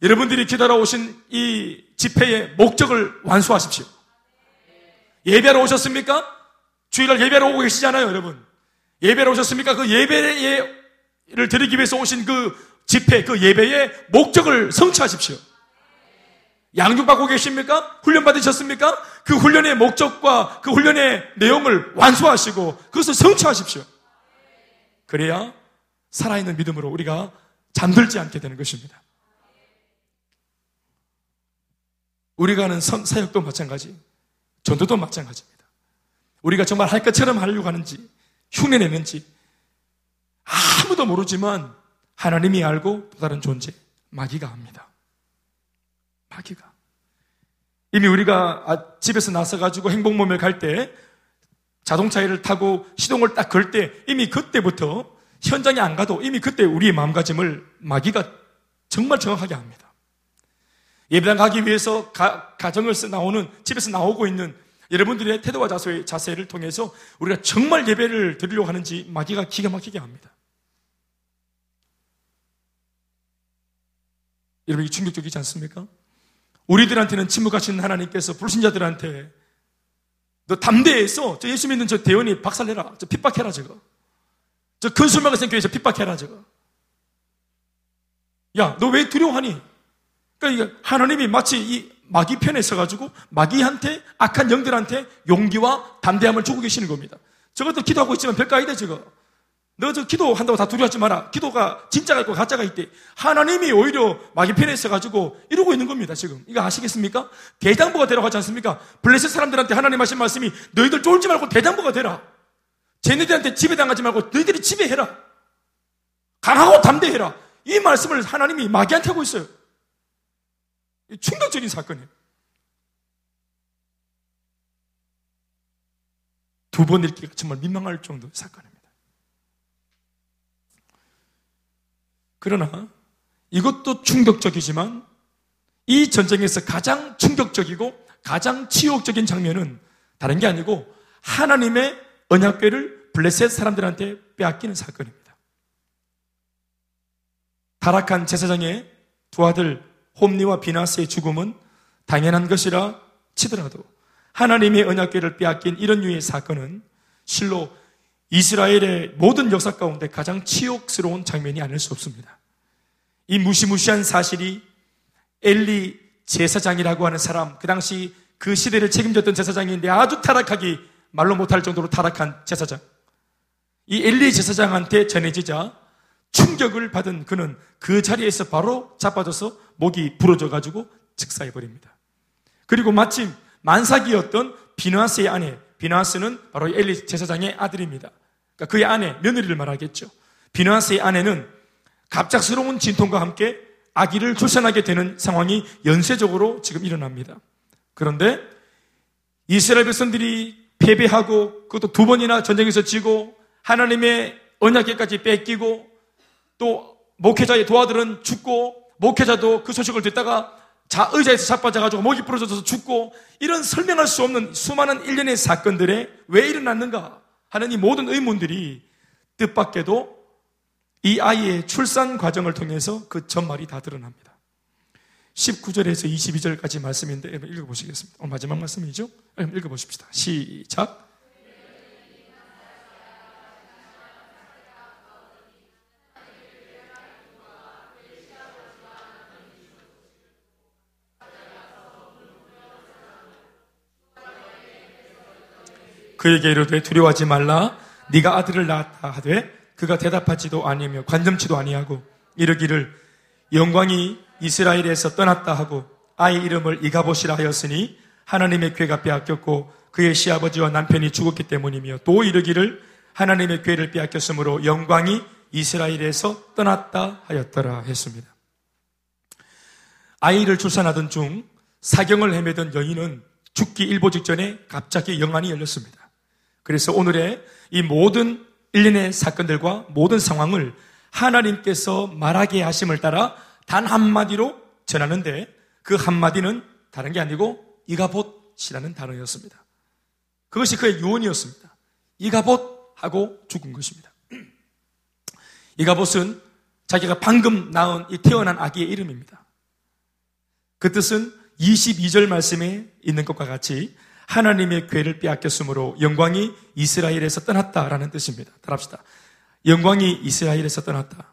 여러분들이 기도하러 오신 이 집회의 목적을 완수하십시오. 예배하러 오셨습니까? 주일날 예배하러 오고 계시잖아요, 여러분. 예배하러 오셨습니까? 그 예배를 드리기 위해서 오신 그 집회, 그 예배의 목적을 성취하십시오. 양육받고 계십니까? 훈련 받으셨습니까? 그 훈련의 목적과 그 훈련의 내용을 완수하시고 그것을 성취하십시오. 그래야 살아있는 믿음으로 우리가 잠들지 않게 되는 것입니다. 우리가 하는 사역도 마찬가지, 전도도 마찬가지입니다. 우리가 정말 할 것처럼 하려고 하는지, 흉내내는지, 아무도 모르지만 하나님이 알고 또 다른 존재, 마귀가 합니다. 마귀가. 이미 우리가 아, 집에서 나서가지고 행복몸에 갈때 자동차를 타고 시동을 딱 걸 때 이미 그때부터 현장에 안 가도 이미 그때 우리의 마음가짐을 마귀가 정말 정확하게 합니다. 예배당 가기 위해서 가, 가정을 나오는 집에서 나오고 있는 여러분들의 태도와 자세, 자세를 통해서 우리가 정말 예배를 드리려고 하는지 마귀가 기가 막히게 합니다. 여러분 이 충격적이지 않습니까? 우리들한테는 침묵하신 하나님께서 불신자들한테 너 담대해서 저 예수 믿는 저 대원이 박살내라. 저 핍박해라 저거. 저 근술마가 생교회에서 핍박해라 저거. 야, 너 왜 두려워하니? 그러니까 하나님이 마치 이 마귀 편에 서가지고 마귀한테 악한 영들한테 용기와 담대함을 주고 계시는 겁니다. 저것도 기도하고 있지만 별거 아니다 저거. 너 저 기도한다고 다 두려워하지 마라. 기도가 진짜가 있고 가짜가 있대. 하나님이 오히려 마귀 편에 있어가지고 이러고 있는 겁니다, 지금. 이거 아시겠습니까? 대장부가 되라고 하지 않습니까? 블레셋 사람들한테 하나님 하신 말씀이 너희들 쫄지 말고 대장부가 되라. 쟤네들한테 지배당하지 말고 너희들이 지배해라. 강하고 담대해라. 이 말씀을 하나님이 마귀한테 하고 있어요. 충격적인 사건이에요. 두 번 읽기가 정말 민망할 정도의 사건이에요. 그러나 이것도 충격적이지만 이 전쟁에서 가장 충격적이고 가장 치욕적인 장면은 다른 게 아니고 하나님의 언약궤를 블레셋 사람들한테 빼앗기는 사건입니다. 타락한 제사장의 두 아들 홈니와 비나스의 죽음은 당연한 것이라 치더라도 하나님의 언약궤를 빼앗긴 이런 유의 사건은 실로 이스라엘의 모든 역사 가운데 가장 치욕스러운 장면이 아닐 수 없습니다. 이 무시무시한 사실이 엘리 제사장이라고 하는 사람, 그 당시 그 시대를 책임졌던 제사장인데 아주 타락하기 말로 못할 정도로 타락한 제사장. 이 엘리 제사장한테 전해지자 충격을 받은 그는 그 자리에서 바로 자빠져서 목이 부러져 가지고 즉사해 버립니다. 그리고 마침 만삭이었던 비누아스의 아내, 비누아스는 바로 엘리 제사장의 아들입니다. 그러니까 그의 아내, 며느리를 말하겠죠. 비누아스의 아내는 갑작스러운 진통과 함께 아기를 출산하게 되는 상황이 연쇄적으로 지금 일어납니다. 그런데 이스라엘 백성들이 패배하고 그것도 두 번이나 전쟁에서 지고 하나님의 언약계까지 뺏기고 또 목회자의 도와들은 죽고 목회자도 그 소식을 듣다가 자 의자에서 자빠져가지고 목이 부러져서 죽고 이런 설명할 수 없는 수많은 일련의 사건들에 왜 일어났는가 하는 이 모든 의문들이 뜻밖에도 이 아이의 출산 과정을 통해서 그 전말이 다 드러납니다. 19절에서 22절까지 말씀인데 읽어보시겠습니다. 어, 마지막 말씀이죠? 읽어보십시다. 시작. 그에게 이르되 두려워하지 말라 네가 아들을 낳았다 하되 그가 대답하지도 아니며 관점치도 아니하고 이르기를 영광이 이스라엘에서 떠났다 하고 아이 이름을 이가봇이라 하였으니 하나님의 괴가 빼앗겼고 그의 시아버지와 남편이 죽었기 때문이며 또 이르기를 하나님의 괴를 빼앗겼으므로 영광이 이스라엘에서 떠났다 하였더라 했습니다. 아이를 출산하던 중 사경을 헤매던 여인은 죽기 일보 직전에 갑자기 영안이 열렸습니다. 그래서 오늘의 이 모든 일련의 사건들과 모든 상황을 하나님께서 말하게 하심을 따라 단 한마디로 전하는데 그 한마디는 다른 게 아니고 이가봇이라는 단어였습니다. 그것이 그의 유언이었습니다. 이가봇 하고 죽은 것입니다. 이가봇은 자기가 방금 낳은 이 태어난 아기의 이름입니다. 그 뜻은 22절 말씀에 있는 것과 같이 하나님의 괴를 빼앗겼으므로 영광이 이스라엘에서 떠났다라는 뜻입니다. 따라합시다. 영광이 이스라엘에서 떠났다.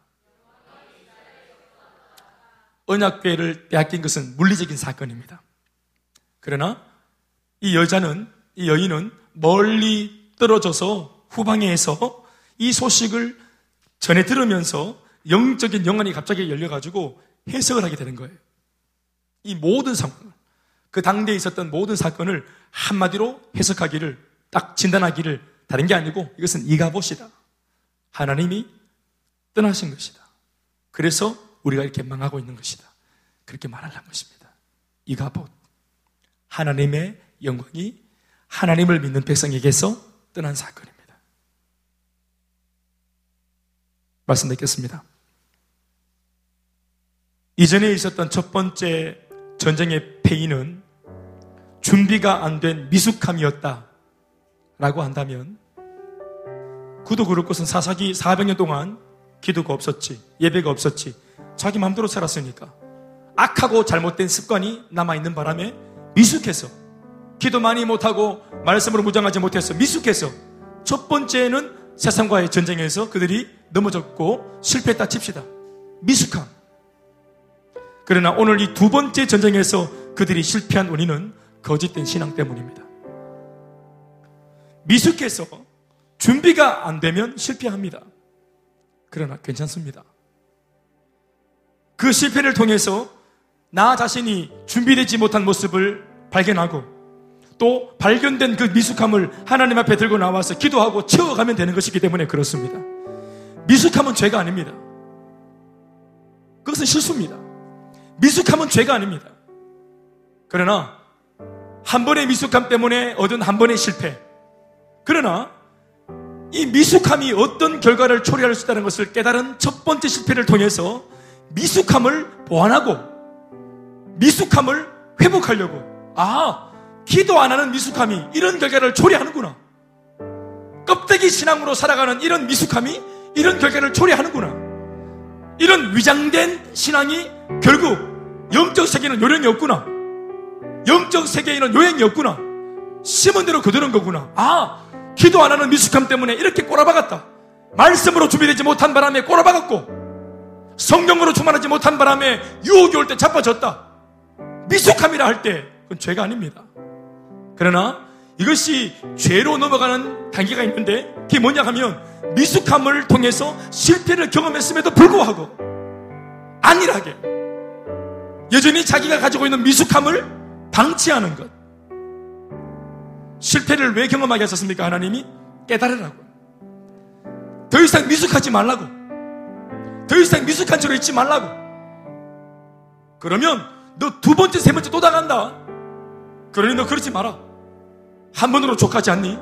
언약궤를 빼앗긴 것은 물리적인 사건입니다. 그러나 이 여자는, 이 여인은 멀리 떨어져서 후방에서 이 소식을 전해 들으면서 영적인 영안이 갑자기 열려가지고 해석을 하게 되는 거예요. 이 모든 상황을, 그 당대에 있었던 모든 사건을 한마디로 해석하기를, 딱 진단하기를 다른 게 아니고 이것은 이가봇이다. 하나님이 떠나신 것이다. 그래서 우리가 이렇게 망하고 있는 것이다. 그렇게 말하는 것입니다. 이가봇. 하나님의 영광이 하나님을 믿는 백성에게서 떠난 사건입니다. 말씀 드겠습니다 이전에 있었던 첫 번째 전쟁의 패인은 준비가 안 된 미숙함이었다. 라고 한다면, 그도 그럴 것은 사사기 400년 동안 기도가 없었지, 예배가 없었지, 자기 마음대로 살았으니까. 악하고 잘못된 습관이 남아있는 바람에 미숙해서 기도 많이 못하고 말씀으로 무장하지 못해서 미숙해서 첫 번째는 세상과의 전쟁에서 그들이 넘어졌고 실패했다 칩시다. 미숙함. 그러나 오늘 이 두 번째 전쟁에서 그들이 실패한 원인은 거짓된 신앙 때문입니다. 미숙해서 준비가 안 되면 실패합니다. 그러나 괜찮습니다. 그 실패를 통해서 나 자신이 준비되지 못한 모습을 발견하고 또 발견된 그 미숙함을 하나님 앞에 들고 나와서 기도하고 채워가면 되는 것이기 때문에 그렇습니다. 미숙함은 죄가 아닙니다. 그것은 실수입니다. 미숙함은 죄가 아닙니다. 그러나 한 번의 미숙함 때문에 얻은 한 번의 실패. 그러나 이 미숙함이 어떤 결과를 초래할 수 있다는 것을 깨달은 첫 번째 실패를 통해서 미숙함을 보완하고 미숙함을 회복하려고. 아, 기도 안 하는 미숙함이 이런 결과를 초래하는구나. 껍데기 신앙으로 살아가는 이런 미숙함이 이런 결과를 초래하는구나. 이런 위장된 신앙이 결국 영적 세계는 요령이 없구나. 영적 세계에는 요행이 없구나. 심은 대로 거두는 거구나. 아, 기도 안 하는 미숙함 때문에 이렇게 꼬라박았다. 말씀으로 준비되지 못한 바람에 꼬라박았고, 성경으로 충만하지 못한 바람에 유혹이 올 때 자빠졌다. 미숙함이라 할 때 그건 죄가 아닙니다. 그러나 이것이 죄로 넘어가는 단계가 있는데 그게 뭐냐 하면 미숙함을 통해서 실패를 경험했음에도 불구하고 안일하게 여전히 자기가 가지고 있는 미숙함을 방치하는 것. 실패를 왜 경험하게 하셨습니까? 하나님이 깨달으라고. 더 이상 미숙하지 말라고. 더 이상 미숙한 채로 있지 말라고. 그러면 너 두 번째, 세 번째 또 당한다. 그러니 너 그러지 마라. 한 번으로 족하지 않니?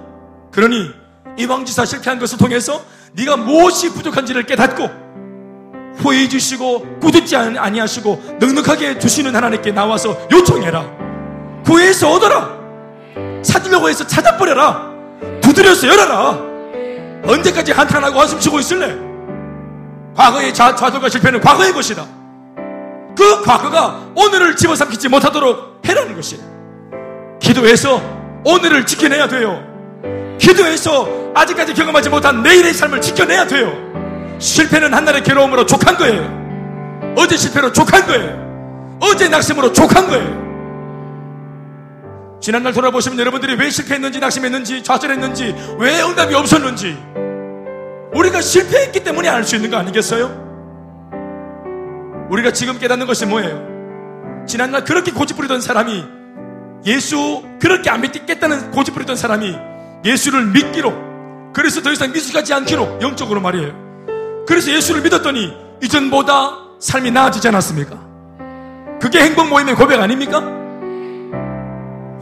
그러니 이왕지사 실패한 것을 통해서 네가 무엇이 부족한지를 깨닫고 후회해 주시고 꾸짖지 아니하시고 넉넉하게 주시는 하나님께 나와서 요청해라. 구해서 얻어라. 찾으려고 해서 찾아버려라. 두드려서 열어라. 언제까지 한탄하고 한숨 쉬고 있을래? 과거의 좌, 좌절과 실패는 과거의 것이다. 그 과거가 오늘을 집어삼키지 못하도록 해라는 것이에요. 기도해서 오늘을 지켜내야 돼요. 기도해서 아직까지 경험하지 못한 내일의 삶을 지켜내야 돼요. 실패는 한날의 괴로움으로 족한 거예요. 어제 실패로 족한 거예요. 어제 낙심으로 족한 거예요. 지난날 돌아보시면 여러분들이 왜 실패했는지, 낙심했는지, 좌절했는지, 왜 응답이 없었는지, 우리가 실패했기 때문에 알 수 있는 거 아니겠어요? 우리가 지금 깨닫는 것이 뭐예요? 지난날 그렇게 고집부리던 사람이 예수 그렇게 안 믿겠다는 고집부리던 사람이 예수를 믿기로 그래서 더 이상 미숙하지 않기로 영적으로 말이에요. 그래서 예수를 믿었더니 이전보다 삶이 나아지지 않았습니까? 그게 행복 모임의 고백 아닙니까?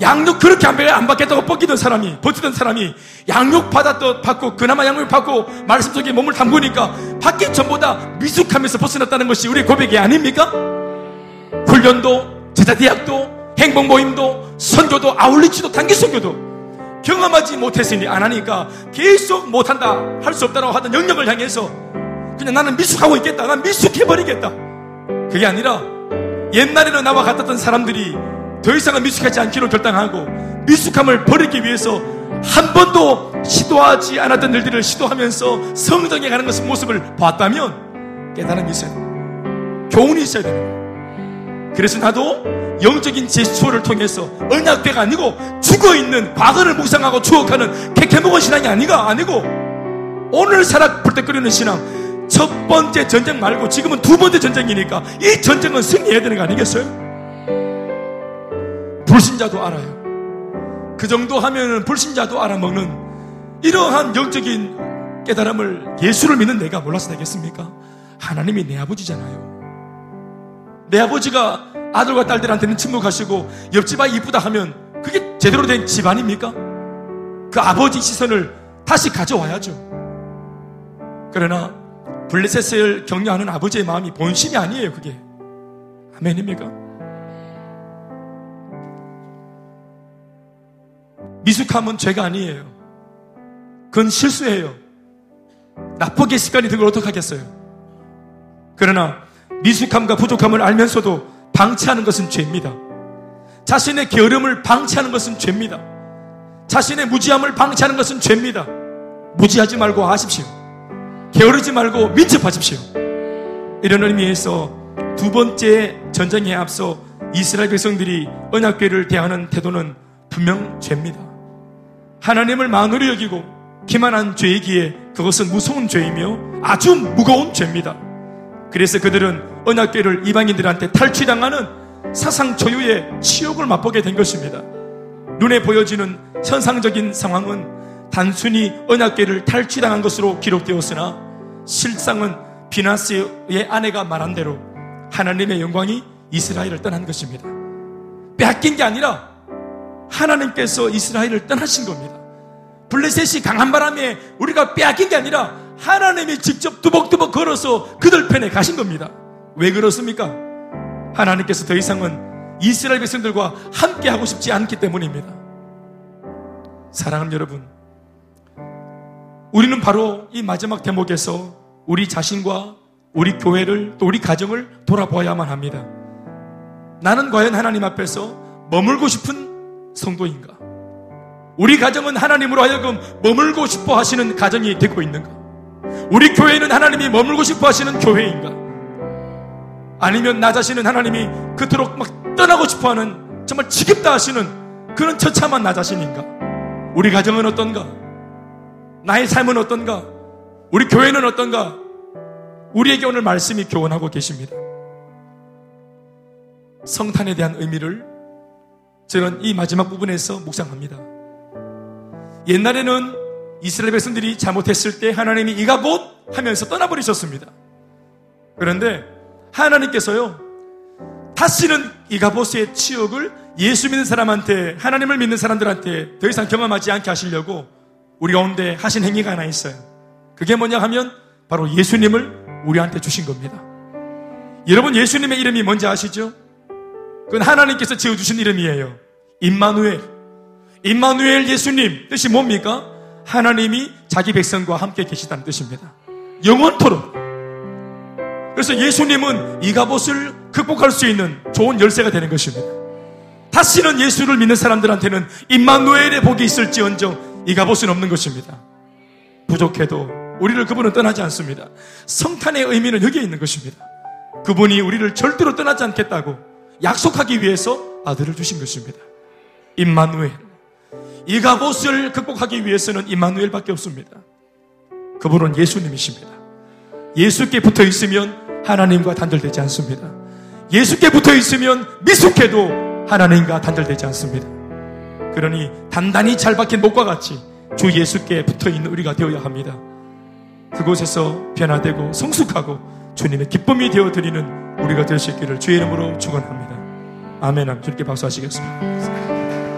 양육 그렇게 안, 안 받겠다고 뻗기던 사람이, 버티던 사람이 양육 받았던, 받고, 그나마 양육 받고, 말씀 속에 몸을 담그니까 받기 전보다 미숙하면서 벗어났다는 것이 우리의 고백이 아닙니까? 훈련도, 제자대학도, 행복 모임도, 선교도, 아울리치도, 단기 선교도 경험하지 못했으니 안 하니까 계속 못한다, 할 수 없다라고 하던 영역을 향해서 그냥 나는 미숙하고 있겠다. 난 미숙해버리겠다. 그게 아니라 옛날에는 나와 같았던 사람들이 더 이상은 미숙하지 않기로 결단하고 미숙함을 버리기 위해서 한 번도 시도하지 않았던 일들을 시도하면서 성장해 가는 것을 모습을 봤다면 깨달음이 있어야 됩니다. 교훈이 있어야 됩니다. 그래서 나도 영적인 제스처를 통해서 언약대가 아니고 죽어있는 과거를 묵상하고 추억하는 개케먹은 신앙이 아니가 아니고 오늘 살아 불때끓이는 신앙 첫 번째 전쟁 말고 지금은 두 번째 전쟁이니까 이 전쟁은 승리해야 되는 거 아니겠어요? 불신자도 알아요. 그 정도 하면은 불신자도 알아먹는 이러한 영적인 깨달음을 예수를 믿는 내가 몰라서 되겠습니까? 하나님이 내 아버지잖아요. 내 아버지가 아들과 딸들한테는 침묵하시고 옆집 아이 이쁘다 하면 그게 제대로 된 집안입니까? 그 아버지 시선을 다시 가져와야죠. 그러나 블레셋을 격려하는 아버지의 마음이 본심이 아니에요, 그게. 아멘입니까? 미숙함은 죄가 아니에요. 그건 실수예요. 나쁘게 습관이 든 걸 어떡하겠어요? 그러나 미숙함과 부족함을 알면서도 방치하는 것은 죄입니다. 자신의 게으름을 방치하는 것은 죄입니다. 자신의 무지함을 방치하는 것은 죄입니다. 무지하지 말고 아십시오. 게으르지 말고 민첩하십시오. 이런 의미에서 두 번째 전쟁에 앞서 이스라엘 백성들이 언약궤를 대하는 태도는 분명 죄입니다. 하나님을 만으로 여기고 기만한 죄이기에 그것은 무서운 죄이며 아주 무거운 죄입니다. 그래서 그들은 언약궤를 이방인들한테 탈취당하는 사상 초유의 치욕을 맛보게 된 것입니다. 눈에 보여지는 현상적인 상황은 단순히 언약궤를 탈취당한 것으로 기록되었으나 실상은 비나스의 아내가 말한 대로 하나님의 영광이 이스라엘을 떠난 것입니다. 빼앗긴 게 아니라 하나님께서 이스라엘을 떠나신 겁니다. 블레셋이 강한 바람에 우리가 빼앗긴 게 아니라 하나님이 직접 두벅두벅 걸어서 그들 편에 가신 겁니다. 왜 그렇습니까? 하나님께서 더 이상은 이스라엘 백성들과 함께 하고 싶지 않기 때문입니다. 사랑하는 여러분, 우리는 바로 이 마지막 대목에서 우리 자신과 우리 교회를 또 우리 가정을 돌아보아야만 합니다. 나는 과연 하나님 앞에서 머물고 싶은 성도인가? 우리 가정은 하나님으로 하여금 머물고 싶어 하시는 가정이 되고 있는가? 우리 교회는 하나님이 머물고 싶어 하시는 교회인가? 아니면 나 자신은 하나님이 그토록 막 떠나고 싶어 하는 정말 지겹다 하시는 그런 처참한 나 자신인가? 우리 가정은 어떤가? 나의 삶은 어떤가? 우리 교회는 어떤가? 우리에게 오늘 말씀이 교훈하고 계십니다. 성탄에 대한 의미를 저는 이 마지막 부분에서 묵상합니다. 옛날에는 이스라엘 백성들이 잘못했을 때 하나님이 이가 못 하면서 떠나버리셨습니다. 그런데 하나님께서요, 다시는 이가보스의 치욕을 예수 믿는 사람한테, 하나님을 믿는 사람들한테 더 이상 경험하지 않게 하시려고 우리 가운데 하신 행위가 하나 있어요. 그게 뭐냐 하면 바로 예수님을 우리한테 주신 겁니다. 여러분 예수님의 이름이 뭔지 아시죠? 그건 하나님께서 지어주신 이름이에요. 임마누엘. 임마누엘 예수님 뜻이 뭡니까? 하나님이 자기 백성과 함께 계시다는 뜻입니다. 영원토록. 그래서 예수님은 이 갑옷을 극복할 수 있는 좋은 열쇠가 되는 것입니다. 다시는 예수를 믿는 사람들한테는 임마누엘의 복이 있을지언정 이 갑옷은 없는 것입니다. 부족해도 우리를 그분은 떠나지 않습니다. 성탄의 의미는 여기에 있는 것입니다. 그분이 우리를 절대로 떠나지 않겠다고 약속하기 위해서 아들을 주신 것입니다. 임마누엘. 이 갑옷을 극복하기 위해서는 임마누엘밖에 없습니다. 그분은 예수님이십니다. 예수께 붙어 있으면 하나님과 단절되지 않습니다. 예수께 붙어 있으면 미숙해도 하나님과 단절되지 않습니다. 그러니 단단히 잘 박힌 목과 같이 주 예수께 붙어 있는 우리가 되어야 합니다. 그곳에서 변화되고 성숙하고 주님의 기쁨이 되어 드리는 우리가 될 수 있기를 주의 이름으로 축원합니다. 아멘. 주님께 박수하시겠습니다.